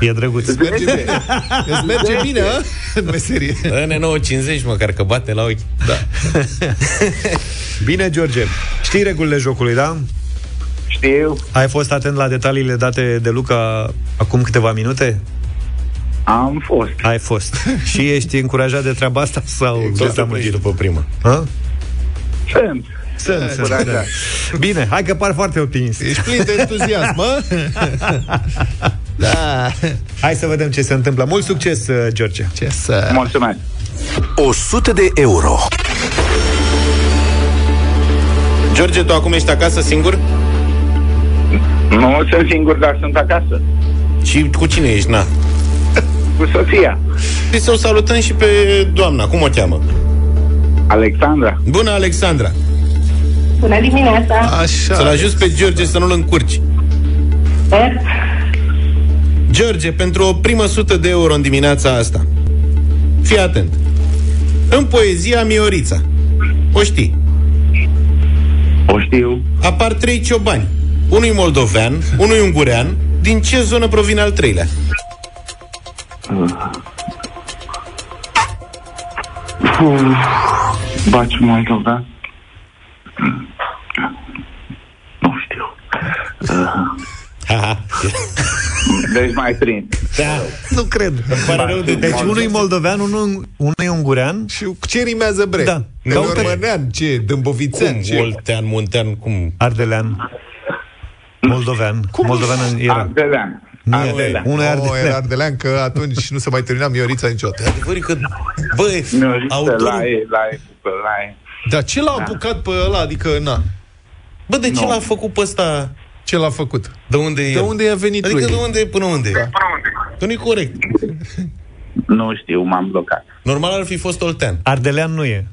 E drăguț Îți merge bine, *laughs* Îți merge bine a? în meserie. Dă-ne 9.50 măcar, că bate la ochi. Da. Bine, George Știi regulile jocului, da? Știu. Ai fost atent la detaliile date de Luca acum câteva minute? Am fost. Ai fost. *laughs* și ești încurajat de treaba asta sau Tot te dezamăgit? după prima. Ha? Sunt. Sunt, sunt. Încurajat. da. Bine, hai că par foarte optimist. Ești plin de entuziasm, mă? *laughs* da. Hai să vedem ce se întâmplă. Mult succes, uh, George. Ce să... Mulțumesc. 100 de euro. George, tu acum ești acasă singur? Nu sunt singur, dar sunt acasă. Și cu cine ești, na? Cu soția. Și să o salutăm și pe doamna, cum o cheamă? Alexandra. Bună, Alexandra! Bună dimineața! Așa. Să-l ajuți pe George să nu-l încurci. Sper. George, pentru o primă sută de euro în dimineața asta, fii atent. În poezia Miorița, o știi, O știu. apar trei ciobani. Unul moldovean, unul ungurean. Din ce zonă provine al treilea? Baci Moldova. Nu știu. Ha, Deci mai prind. da, Nu cred. îmi pare rău de Deci unul e moldovean, unul, unul e ungurean. Și ce rimează bre? Da. De Da, uite. Ormănean, ce? Dâmbovițean, cum, ce? Voltean, Muntean, cum? Ardelean. Moldovean. Cum Moldovean era. Ardelean. Nu, Ardelean. unul e Oh, ardelean. era ardelean că atunci nu se mai termina Miorița niciodată. Adevărul că, bă, Nu, autorul... la e, la e, la e. Dar ce l-a apucat pe ăla? Adică, na, Bă, de ce Nu. l-a făcut pe ăsta? ce l-a făcut? De unde e De el? unde a venit Adică lui? de unde e până unde? Da. Că nu-i corect. Nu știu, m-am blocat. Normal ar fi fost Oltean. Ardelean nu e.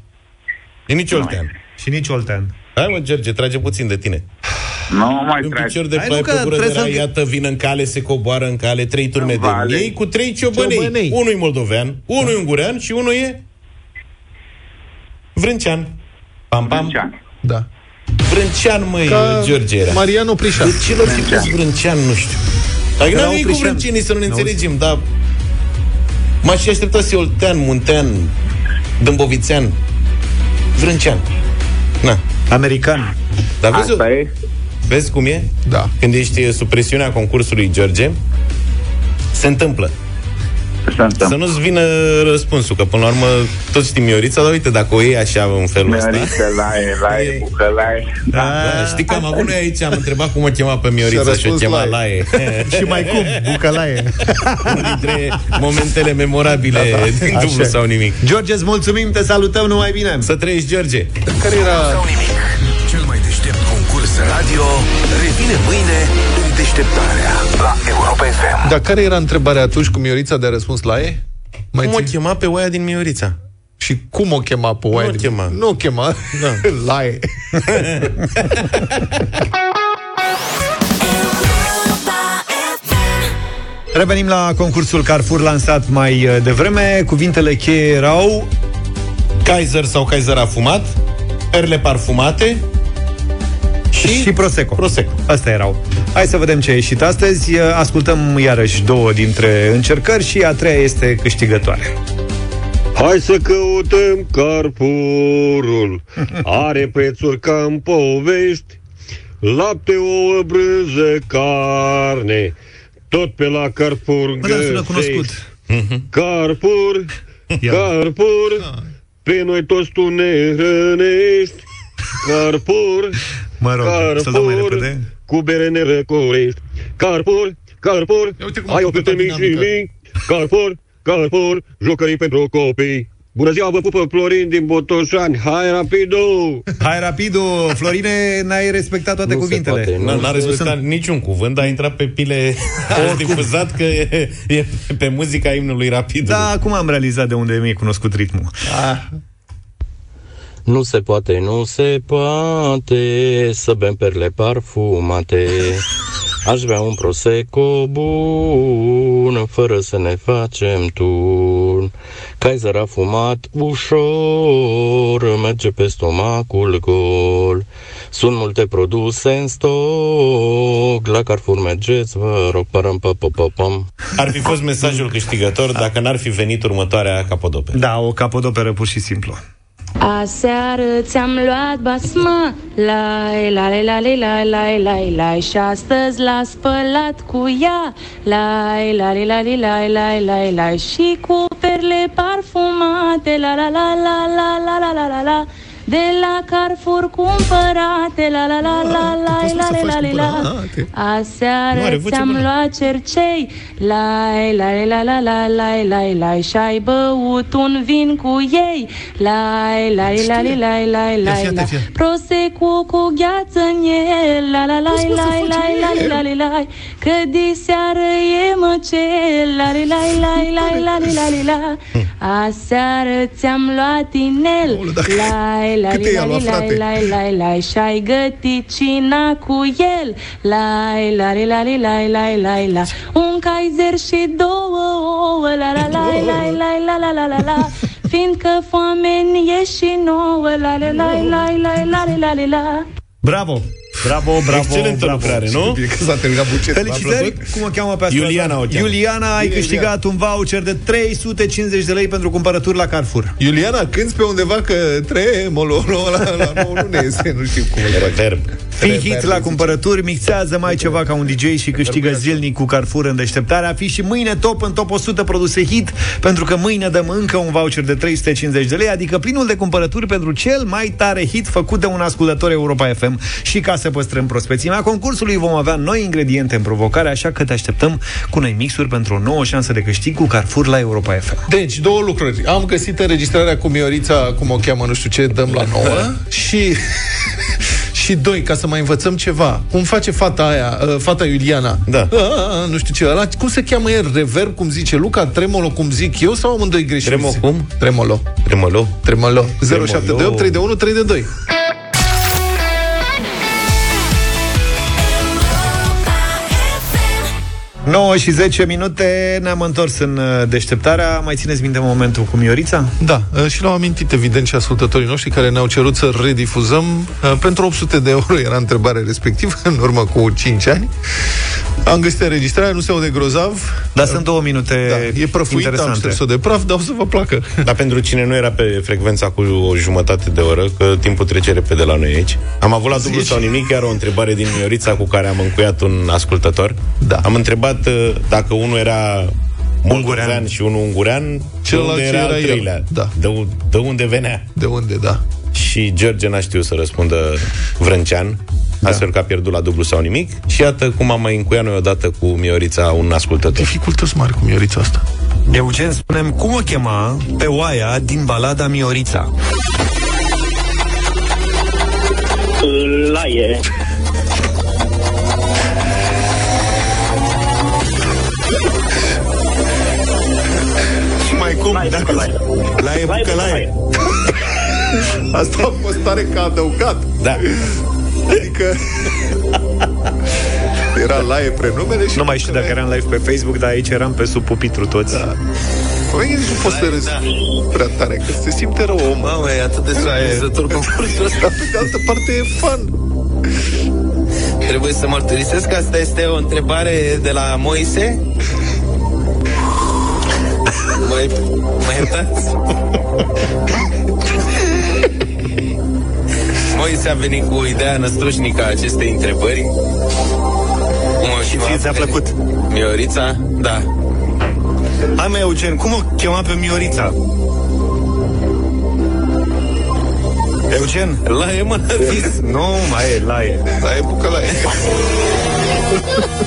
E nici Oltean. Și nici Oltean. Hai mă, George, trage puțin de tine. Nu mai în tragi. picior de Hai, ploaie nu, pe că gură de trebuie rai, să- iată, vin în cale, se coboară în cale, trei turme de vale. miei cu trei ciobănei. Ciobănei. Unul e moldovean, unul e ungurean și unul e vrâncean. Pam, pam. Vrâncean. Da. Vrâncean, măi, Ca George era. Marian Oprișan. De ce l-au fi pus vrâncean, nu știu. Adică Era n-am nimic cu Oprișan. vrâncenii să nu ne N-auzi? înțelegem, dar m-aș fi așteptat să Oltean, Muntean, Dâmbovițean, Vrâncean. Na. American. Dar vezi, Asta e. vezi cum e? Da. Când ești sub presiunea concursului George, se întâmplă. Se întâmplă. Să nu-ți vină răspunsul, că până la urmă toți știm Miorița, dar uite, dacă o iei așa în felul ăsta... Mioriță, laie, laie, bucălaie. Da, da, știi că am avut noi aici, am întrebat cum o chema pe Miorița Și-a și o răspuns chema Laie. Laie. *laughs* Și mai cum? Bucălaie. Unul dintre momentele memorabile da, da. din dublu Așa. sau nimic. George, îți mulțumim, te salutăm, numai bine. Să trăiești, George. Care era... Sau nimic. Radio revine mâine în deșteptarea la Europa FM. Dar care era întrebarea atunci cu Miorița de a răspuns la e? Mai Cum o ții? chema pe oaia din Miorița? Și cum o chema pe oaia? o chema. Nu o chema. Da. *laughs* Laie. *laughs* Revenim la concursul Carrefour lansat mai uh, devreme. Cuvintele cheie erau Kaiser sau Kaiser a fumat, perle parfumate și, și Prosecco. Prosecco. Astea erau. Hai să vedem ce a ieșit astăzi. Ascultăm iarăși două dintre încercări și a treia este câștigătoare. Hai să căutăm Carpurul Are *laughs* prețuri ca în povești Lapte, ouă, brânză, carne Tot pe la Carpur Bă, dar sună cunoscut. Carpur, Ia. Carpur Pe noi toți tu ne hrănești *laughs* Carpur, Mă rog, să dăm mai Carpur repede. Cu bere ne răcorești Carpur, Carpur Ia uite cum a Ai o făcut câte o mici și dinamică. mici Carpur, Carpur Jucării pentru copii Bună ziua, vă pupă Florin din Botoșani Hai rapido! Hai rapidu, Florine, n-ai respectat toate Nu se cuvintele. poate, Nu, n-a respectat niciun cuvânt, dar a intrat pe pile a difuzat că e, e pe muzica imnului rapid. Da, acum am realizat de unde mi-e cunoscut ritmul. Nu se poate, nu se poate să bem perle parfumate. *laughs* Aș vrea un prosecco bun, fără să ne facem turn. Kaiser a fumat ușor, merge pe stomacul gol. Sunt multe produse în stoc, la Carrefour mergeți, vă rog, param pa pa pa pam. Ar fi fost mesajul câștigător dacă n-ar fi venit următoarea capodoperă. Da, o capodoperă pur și simplu. Aseară ți-am luat basma Lai, lai, lai, lai, lai, lai, lai Și astăzi l-a spălat cu ea Lai, lai, lai, lai, lai, lai, lai Și cu perle parfumate La, la, la, la, la, la, la, la, la, la de la Carrefour cumpărate La la la la la la la la la. la Nu are Aseară voce ți-am bună. luat cercei. Lai, lai, la la la la la la Și-ai băut un vin cu ei. Lai, lai, la la la la la Ia, la. fii, fii. Prosecco cu gheață în el. La la la la la la la la la Că diseară e măcel La la la la la la la la. La Aseară ți-am luat inel. Lai, la Câte i-a la luat, la frate? la la la Și-ai gătit cina cu el Lai, la la la la la la la Un Kaiser și două ouă La la la la la la la la la la Fiindcă foameni e și nouă La la la la la la la la la Bravo! Bravo, bravo, Excelentă bravo. lucrare, nu? Bine că s-a terminat bugetul. Felicitări! Cum o cheamă pe asta? Iuliana o cheamă. Iuliana, ai Bine, câștigat un voucher de 350 de lei pentru cumpărături la Carrefour. Iuliana, cânti pe undeva că tremolo la, la nou nu ne iese, nu știu cum. Reverb. Fii hit la cumpărături, mixează mai ceva ca un DJ și câștigă zilnic cu Carrefour în deșteptarea. Fii și mâine top în top 100 produse hit, pentru că mâine dăm încă un voucher de 350 de lei, adică plinul de cumpărături pentru cel mai tare hit făcut de un ascultător Europa FM. Și ca să păstrăm prospețimea concursului, vom avea noi ingrediente în provocare, așa că te așteptăm cu noi mixuri pentru o nouă șansă de câștig cu Carrefour la Europa FM. Deci, două lucruri. Am găsit înregistrarea cu Miorița, cum o cheamă, nu știu ce, dăm la nouă. și, *laughs* și doi, ca să mai învățăm ceva. Cum face fata aia, uh, fata Iuliana? Da. Uh, uh, nu știu ce, ăla, cum se cheamă el? Reverb, cum zice Luca? Tremolo, cum zic eu? Sau amândoi greșit? Tremo cum? Tremolo. Tremolo. Tremolo. 078 3 de 1 3 de 2. 9 și 10 minute Ne-am întors în uh, deșteptarea Mai țineți minte momentul cu Miorița? Da, uh, și l-au amintit evident și ascultătorii noștri care ne-au cerut să redifuzăm. Uh, Pentru 800 de euro era întrebarea respectivă, *laughs* în urmă cu 5 ani. Am găsit înregistrarea, nu se aude grozav. Dar sunt două minute da, E prăfuit, am interesante. șters-o de praf, dar o să vă placă. Dar pentru cine nu era pe frecvența cu o jumătate de oră, că timpul trece repede la noi aici, am avut la dublu Zici? sau nimic chiar o întrebare din Miorița cu care am încuiat un ascultător. Da. Am întrebat uh, dacă unul era moldovean și unul ungurean, Celălalt de unde ce era, era al el. treilea. Da. De, u- de unde venea. De unde, da. Și George n-a știut să răspundă vrâncean, da. astfel că a pierdut la dublu sau nimic. Și iată cum am mai încuiat noi odată cu Miorița un ascultător. Dificultăți mari cu Miorița asta. Eugen, spunem cum o chema pe oaia din balada Miorița? Laie. Și mai cum? Laie, Da. laie. Laie, Laie, bucă, laie. *laughs* Asta a fost tare ca adăugat. Da. Adică... *laughs* Era Laie prenumele și... Nu mai știu dacă eram live pe Facebook, dar aici eram pe sub pupitru toți. Da. Păi nici nu poți să râzi prea tare, că se simte rău om. Mamă, e atât de surprinzător *laughs* concursul ăsta. Dar pe de altă parte e fun. Trebuie să mărturisesc că asta este o întrebare de la Moise? Mai, mai iertați? *laughs* Moise a venit cu ideea năstrușnică a acestei întrebări. Cum o Și ție ți-a plăcut? Miorița? Da. Hai mă, Eugen, cum o chema pe Miorița? Eugen? Laie, mă, zis. Nu, mai e, laie. Laie, bucă laie. *laughs*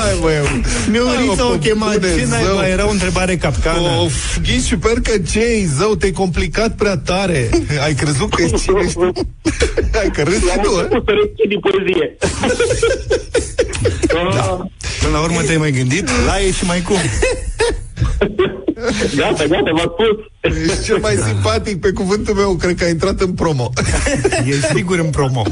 Hai, mă, eu. Miorița o chema, ce naiba, era o întrebare capcană. Of, ghici și per că ce zău, te-ai complicat prea tare. *laughs* Ai crezut că e cine știu. Hai că râzi și Am tu, eh? început să recit din poezie. *laughs* da. Până la urmă te-ai mai gândit? Laie și mai cum? *laughs* Gata, gata, v-am spus. Ești cel mai simpatic pe cuvântul meu, cred că a intrat în promo. *laughs* E sigur în promo.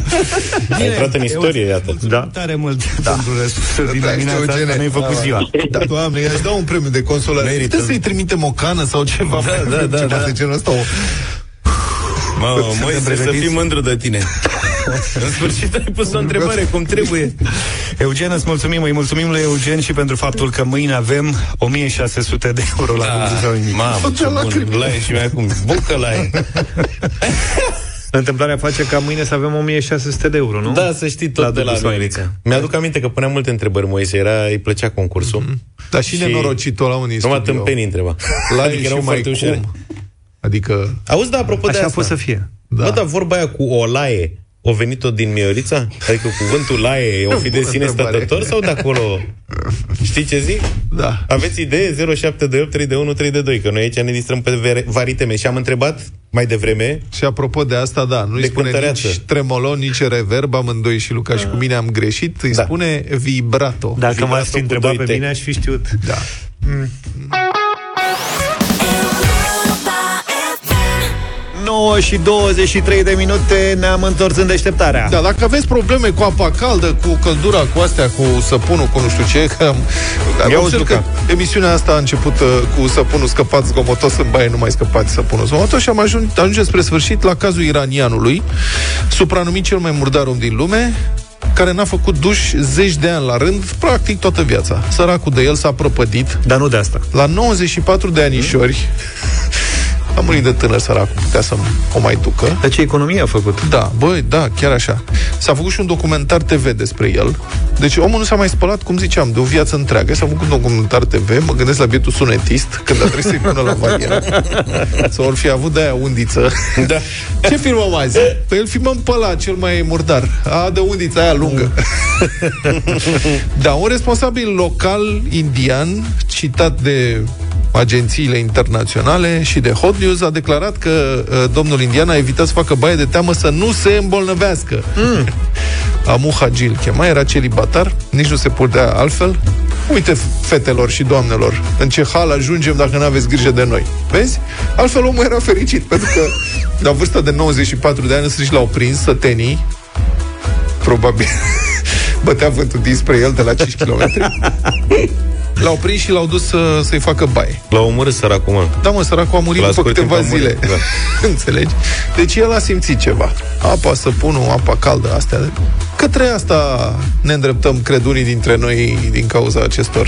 A intrat în istorie, iată. Da. Tare mult da. pentru răspunsul din Da, dimineața știu, asta, Eugene. ne-ai făcut Da. ziua. Da, doamne, i-aș da un premiu de consolare. Merită. Puteți să-i trimitem o cană sau ceva? Da, da, da, ceva da. de genul ăsta. O... Mă, Moise, să pregătiți? fii mândru de tine. *laughs* În sfârșit ai pus o întrebare cum trebuie. Eugen, îți mulțumim, îi mulțumim lui Eugen și pentru faptul că mâine avem 1600 de euro la da. sau nimic. Mamă, ce bun. Laie și mai acum. Bucă laie. *laughs* Întâmplarea face ca mâine să avem 1600 de euro, nu? Da, să știi tot La de la dublu sau America. Mi-aduc aminte că punea multe întrebări Moise, era, îi plăcea concursul. Dar și, nenorocitul la unii Numai studio. tâmpenii întreba. La adică și erau mai foarte ușoare. cum. Adică... Auzi, da, apropo de Așa a asta. fost să fie. Da. Bă, dar vorba aia cu o laie, o venit-o din Miorița? Adică cuvântul laie o fi de Bună sine întrebare. stătător sau de acolo? Știi ce zic? Da. Aveți idee? 0728 3 1 3 2 Că noi aici ne distrăm pe vere- vari teme Și am întrebat mai devreme Și apropo de asta, da, nu-i De spune cântăreață. nici tremolo, nici reverb, amândoi și Luca și cu mine am greșit, îi Da. spune vibrato. Dacă Vibrato m-ați fi cu întrebat doi pe T. mine, aș fi știut. Da. 9 și 23 de minute ne-am întors în deșteptarea. Da, dacă aveți probleme cu apa caldă, cu căldura, cu astea, cu săpunul, cu nu știu ce, că am, am Ia observ uzi, că Luca. emisiunea asta a început uh, cu săpunul scăpat zgomotos în baie, nu mai scăpați săpunul zgomotos și am ajuns, ajunge spre sfârșit la cazul iranianului, supranumit cel mai murdar om din lume, care n-a făcut duș zeci de ani la rând, practic toată viața. Săracul de el s-a prăpădit. Dar nu de asta. La 94 de anișori, *laughs* a murit de tânăr săracul, putea să o mai ducă. Dar ce economie a făcut? Da, băi, da, chiar așa. S-a făcut și un documentar TV despre el. Deci omul nu s-a mai spălat, cum ziceam, de o viață întreagă. S-a făcut un documentar TV, mă gândesc la bietul sunetist, când a trebuit să-i pună la varieră. *laughs* Sau or fi avut de-aia undiță. Da. Ce filmăm azi? Păi îl filmăm pe ăla, cel mai murdar. A, de undița aia lungă. *laughs* da, un responsabil local indian, citat de agențiile internaționale și de Hot News a declarat că uh, domnul indian a evitat să facă baie de teamă să nu se îmbolnăvească. Mm. *laughs* Amu Hagil chema, era celibatar, nici nu se putea altfel. Uite, fetelor și doamnelor, în ce hal ajungem dacă nu aveți grijă de noi. Vezi? Altfel omul era fericit, pentru că *laughs* la vârsta de 94 de ani să și l-au prins sătenii, probabil. *laughs* bătea vântul dinspre el de la 5 km. L-au prins și l-au dus să, să-i facă baie. L-au omorât săracul, mă. Da, mă, săracul a murit La după scurt câteva timp a murit, zile. da. *laughs* Înțelegi? Deci el a simțit ceva. Apa, săpunul, apa caldă, astea. Către asta ne îndreptăm, cred unii dintre noi, din cauza acestor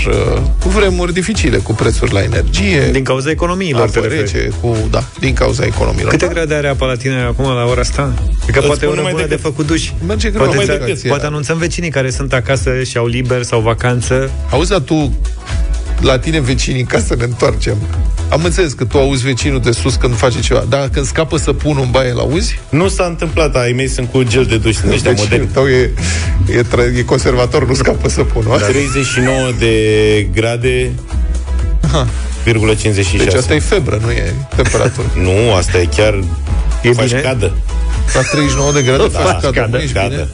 uh, vremuri dificile, cu prețuri la energie. Din cauza economiilor, te apă referi. rece, cu, da, din cauza economiilor. Câte grade are apa la tine acum la ora asta? Cred că Îți poate e spun o numai bună de decât- făcut duș. Merge greu, Poate, mai ți- decât poate anunțăm vecinii care sunt acasă și au liber sau vacanță. Auzi, dar tu, la tine vecinii, ca să ne întoarcem, am înțeles că tu auzi vecinul de sus când face ceva, dar când scapă săpunul în baie, l-auzi? Nu s-a întâmplat, ai mei sunt cu gel de duș, sunt ăștia Vecinul moderni. tău e, e, tra- e conservator, nu scapă săpunul. Da. 39 de grade, Aha. 0,56. Deci asta e febră, nu e temperatură. *laughs* Nu, asta e chiar... E faci bine? cadă. La 39 de grade Da, faci cadă, cadă, nu ești cadă. bine?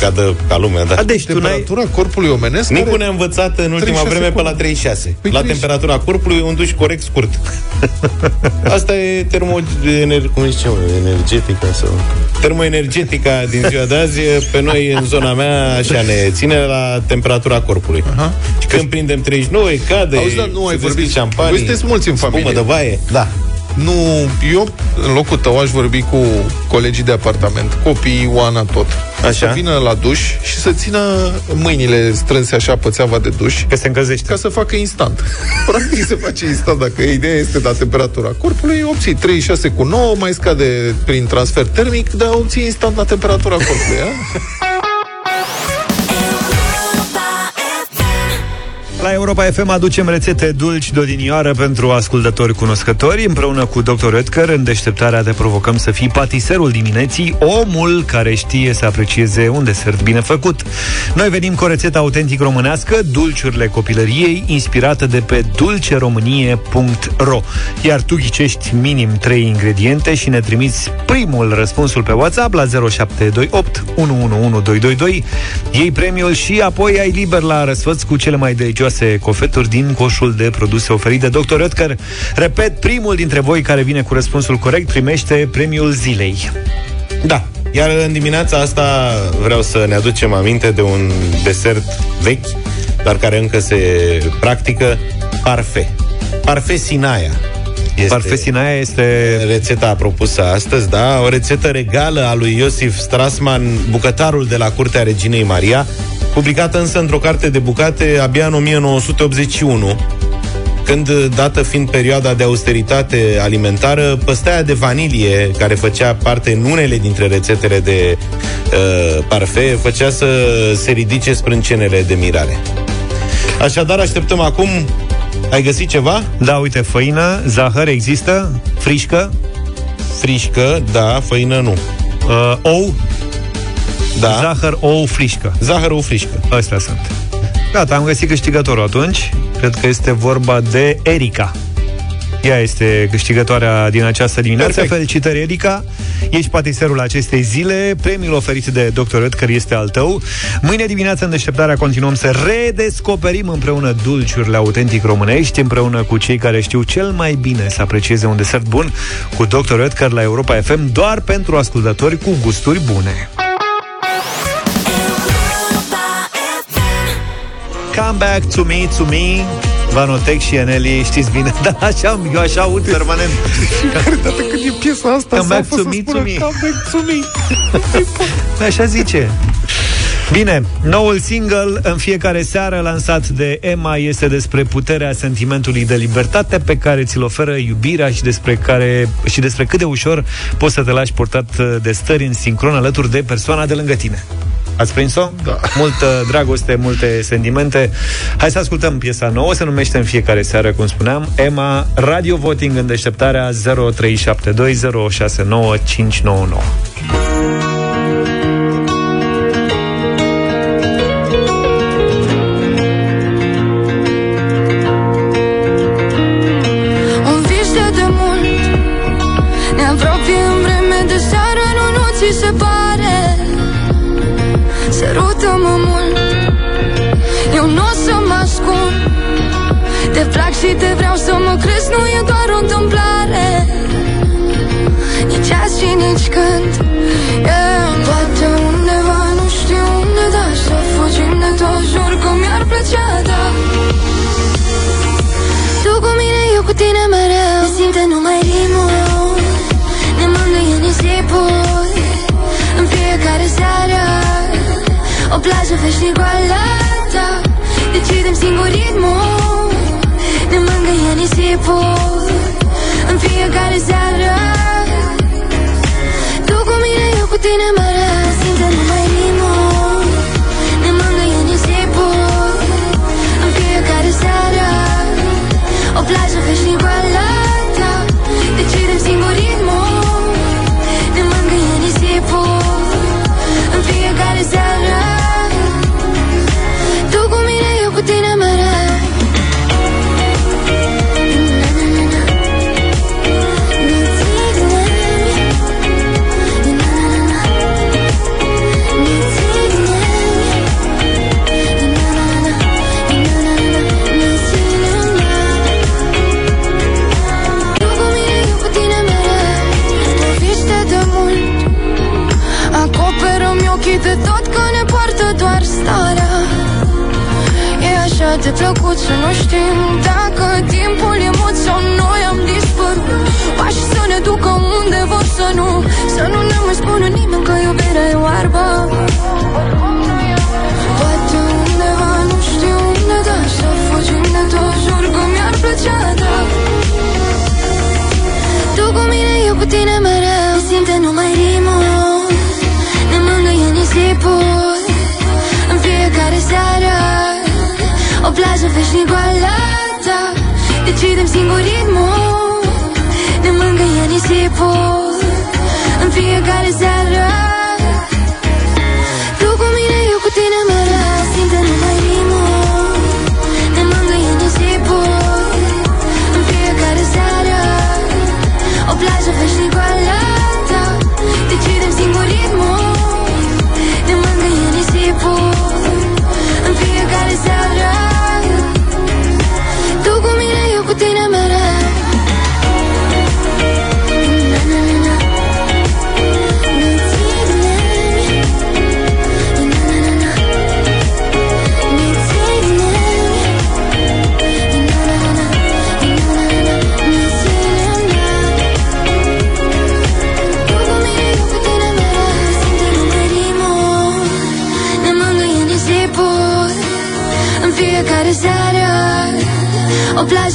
Cadă ca lumea, da. A, deci tu n-ai... Temperatura corpului omenesc Nicu care- ne-a învățat în ultima 36 vreme pe la cum? 36. Păi la 30. temperatura corpului, un duș corect scurt. *laughs* Asta e termo... Ener, cum zice, mă, energetică sau... Termoenergetica din ziua de azi, pe noi în zona mea, așa ne ține la temperatura corpului. Aha. Și când prindem 39, e cade, Auzi, dar nu ai se vorbit. deschid șampanii, Voi sunteți mulți în spumă familie. de vaie. Da. Nu, eu în locul tău aș vorbi cu colegii de apartament, copiii, Oana, tot. Așa. Să vină la duș și să țină mâinile strânse așa pe țeava de duș. Că se încălzește. Ca să facă instant. *laughs* Practic se face instant. Dacă ideea este la temperatura corpului, obții 36 cu 9, mai scade prin transfer termic, dar obții instant la temperatura corpului. A? *laughs* La Europa FM aducem rețete dulci de odinioară pentru ascultători cunoscători. Împreună cu Dr. Edgar, în deșteptarea te provocăm să fii patiserul dimineții, omul care știe să aprecieze un desert bine făcut. Noi venim cu o rețetă autentic românească, dulciurile copilăriei, inspirată de pe dulceromânie.ro. Iar tu ghicești minim 3 ingrediente și ne trimiți primul răspunsul pe WhatsApp la 0728 111222. Iei premiul și apoi ai liber la răsfăț cu cele mai delicioase cofeturi din coșul de produse oferit de Dr. Oetker. Repet, primul dintre voi care vine cu răspunsul corect primește premiul zilei. Da. Iar în dimineața asta vreau să ne aducem aminte de un desert vechi, dar care încă se practică, parfait. Parfait Sinaia. Este Parfait Sinaia este... rețeta propusă astăzi, da? O rețetă regală a lui Iosif Strassman, bucătarul de la Curtea Reginei Maria, publicată însă într-o carte de bucate abia în 1981, când, dată fiind perioada de austeritate alimentară, păstaia de vanilie, care făcea parte în unele dintre rețetele de uh, parfait, făcea să se ridice sprâncenele de mirare. Așadar, așteptăm acum... Ai găsit ceva? Da, uite, făină, zahăr există, frișcă, Frișcă, da, făină nu. uh, ou, Da, zahăr, ou, frișcă. zahărul frișcă. Astea sunt. Gata, am găsit câștigătorul atunci. Cred că este vorba de Erica. Ea este câștigătoarea din această dimineață. Perfect. Felicitări, Erica! Ești patiserul acestei zile. Premiul oferit de Dr. Oetker este al tău. Mâine dimineață, în deșteptarea, continuăm să redescoperim împreună dulciurile autentic românești, împreună cu cei care știu cel mai bine să aprecieze un desert bun, cu Dr. Oetker la Europa FM, doar pentru ascultători cu gusturi bune. Come back to me, to me Vanotec și Eneli, știți bine *laughs* Dar așa, eu așa aud permanent Fiecare dată când e piesa asta, Come back să to me, spună to me. Come back to me. *laughs* Așa zice Bine, noul single în fiecare seară lansat de Emma este despre puterea sentimentului de libertate pe care ți-l oferă iubirea și despre, care, și despre cât de ușor poți să te lași portat de stări în sincron alături de persoana de lângă tine. Ați prins-o? Da. Multă dragoste, multe sentimente. Hai să ascultăm piesa nouă, se numește în fiecare seară, cum spuneam, Emma, Radio Voting în deșteptarea 0372069599. nici când. Yeah. Poate undeva, nu știu unde, dar să fugim de tot Jur că mi-ar plăcea, da. Tu cu mine, eu cu tine mereu. Ne simte numai rimul Ne mângâie nisipul. În fiecare seară O plajă veșnic goală, da. Decidem singur ritmul. Ne mângâie nisipul. În fiecare seară tine mereu Simte numai așa de plăcut să nu știm Dacă timpul e mult sau noi am dispărut. Pași să ne ducă unde vor să nu Să nu ne mai spună nimeni că iubirea e oarbă. Poate undeva, nu știu unde, dar să fugim de tot Jur că mi-ar plăcea, da. Tu cu mine, eu cu tine mereu Decidem singur ritmul Ne mângâie nisipul În fiecare seară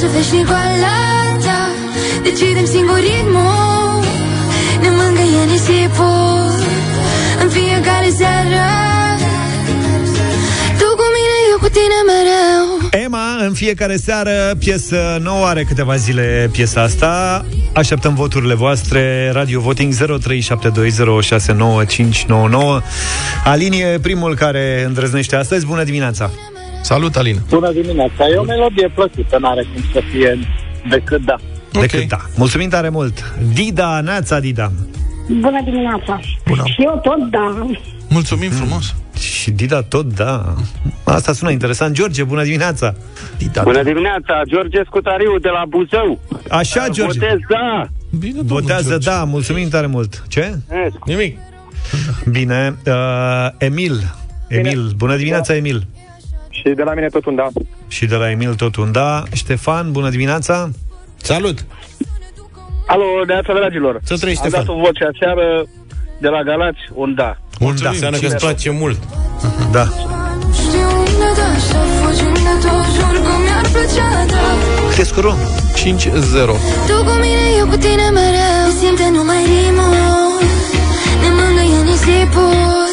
O plajă veșnicoală ta Decidem singur ritmul Ne mângâie nisipul În fiecare seară Tu cu mine, eu cu tine mereu Emma, în fiecare seară, piesă nouă, are câteva zile piesa asta. Așteptăm voturile voastre. Radio Voting 0372069599. Alin e primul care îndrăznește astăzi. Bună dimineața! Salut, Alin! Bună dimineața. E o melodie plăcută, n-are cum să fie decât da. Decât da. Mulțumim tare mult! Dida, Neața, Dida! Bună dimineața! Bună. Și eu tot da. Mulțumim frumos! Și Dida tot, da. Asta sună interesant. George, bună dimineața! Dida, Bună dimineața, George Scutariu de la Buzău. Așa, George. Votez da. Bine, Votează da, mulțumim tare mult. Ce? Nimic. Bine. Uh, Emil. Emil, bună dimineața, Emil. Și de la mine tot un da. Și de la Emil tot un da. Ștefan, bună dimineața. Salut. Alo, neața dragilor. Să trăiești, Am dat Ștefan. o voce aseară de la Galați, un da. Un da. Înseamnă că îți place mult. Da. Știu unde da Să fugim de tot Jur că mi-ar plăcea, da Câte scuru? 5-0. Tu cu mine, eu cu tine mereu Ne simte numai rimul Ne mângâie nisipul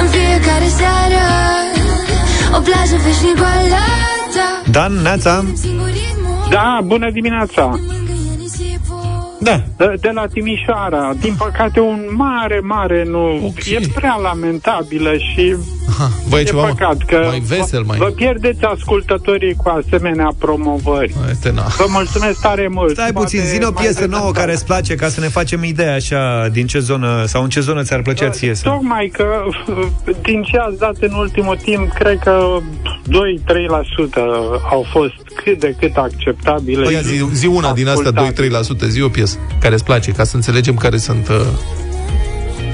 În fiecare seară O plajă veșnicoală ta Dan, Neața. Da, bună dimineața! Da. De, de la Timișoara. Din păcate, un mare, mare nu. Ok. E prea lamentabilă și Băi, e ceva păcat că mai vesel, mai... vă pierdeți ascultătorii cu asemenea promovări. Este na. Vă mulțumesc tare mult. Stai puțin, Poate zi o mai piesă târziu. nouă care îți place ca să ne facem idee așa din ce zonă sau în ce zonă ți-ar plăcea ție să... Tocmai că *laughs* din ce ați dat în ultimul timp, cred că 2-3% au fost cât de cât acceptabile. Păi, zi, zi una din astea, 2-3%, zi o piesă care îți place, ca să înțelegem care sunt... Uh...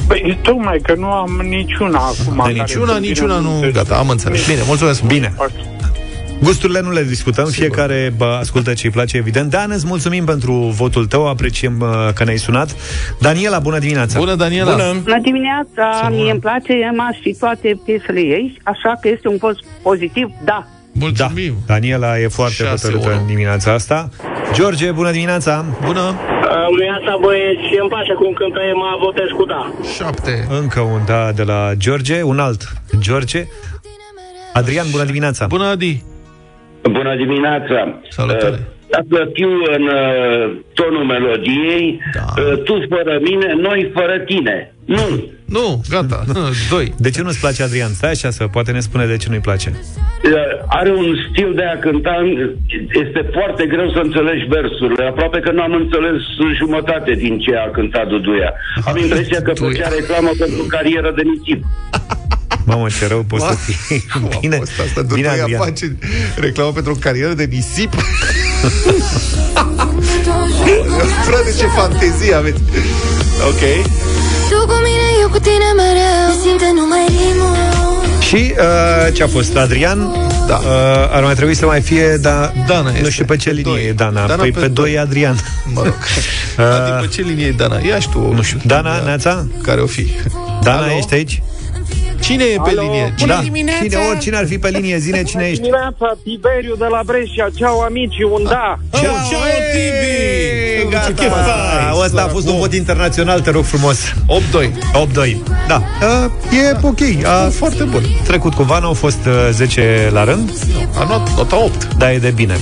Păi, tocmai că nu am niciuna acum. De care niciuna, să vină niciuna în nu... minte. Gata, am înțeles. Bine, mulțumesc. Bine. Gusturile nu le discutăm, fiecare bă, ascultă ce îi place, evident. Dan, îți mulțumim pentru votul tău, apreciem uh, că ne-ai sunat. Daniela, bună dimineața! Bună, Daniela! Bună! Bună dimineața, mie îmi place Emma și toate piesele ei, așa că este un post pozitiv, da. Mulțumim! Da, Daniela e foarte Șase, hotărâtă unu. în dimineața asta. George, bună dimineața! Bună! Luiața băieți, și îmi place cum cântă Emma, votez cu da. Șapte. Încă un da de la George, un alt George. Adrian, bună dimineața! Bună, Adi! Bună dimineața! Salutare! Uh, Dacă fiu în uh, tonul melodiei, da. uh, tu fără mine, noi fără tine. Nu! Nu, gata, *laughs* doi. De ce nu-ți place Adrian? Stai așa să poate ne spune de ce nu-i place. Uh, Are un stil de a cânta, este foarte greu să înțelegi versurile, aproape că nu am înțeles jumătate din ce a cântat Duduia. Am *laughs* impresia că făcea reclamă pentru carieră de nisip. Mamă, ce rău poți să fii. *laughs* Bine, Asta, asta bine, Duduia Adrian. face reclamă pentru o carieră de nisip. Frate, ce fantezie aveți! Ok. Tu cu mine, eu cu tine mereu Simte numai rimul Și uh, ce a fost? Adrian? Da. Uh, ar mai trebui să mai fie, dar Dana nu este. știu pe ce linie doi. e Dana. Dana păi pe pe, pe doi. 2 Adrian. *laughs* Mă rog. Adi, pe ce linie e Dana? Ia și tu. Nu știu. Dana, Neața? Care o fi? Dana, Alo? ești aici? Cine e pe Alo? linie? Bună da. dimineața! Cine, oricine ar fi pe linie, zine cine ești. dimineața, Tiberiu de la Brescia. Ceau, amici, un da. Ciao, ciao, Tibi! Gata! Ăsta a fost un vot internațional, te rog frumos. 8-2. 8-2. Da. Uh, e ok. A Foarte bun. trecut cu Vana, au fost uh, 10 la rând. A luat nota 8. Da, e de bine.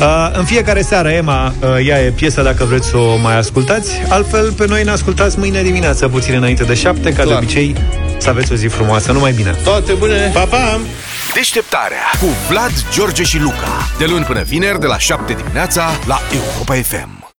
Uh, în fiecare seară, Emma, uh, ea e piesa dacă vreți să o mai ascultați. Altfel, pe noi ne ascultați mâine dimineață, puțin înainte de 7, ca de Clar. obicei. Să aveți o zi frumoasă, numai bine. Toate bune! Pa, pa! Deșteptarea cu Vlad, George și Luca. De luni până vineri, de la 7 dimineața, la Europa FM.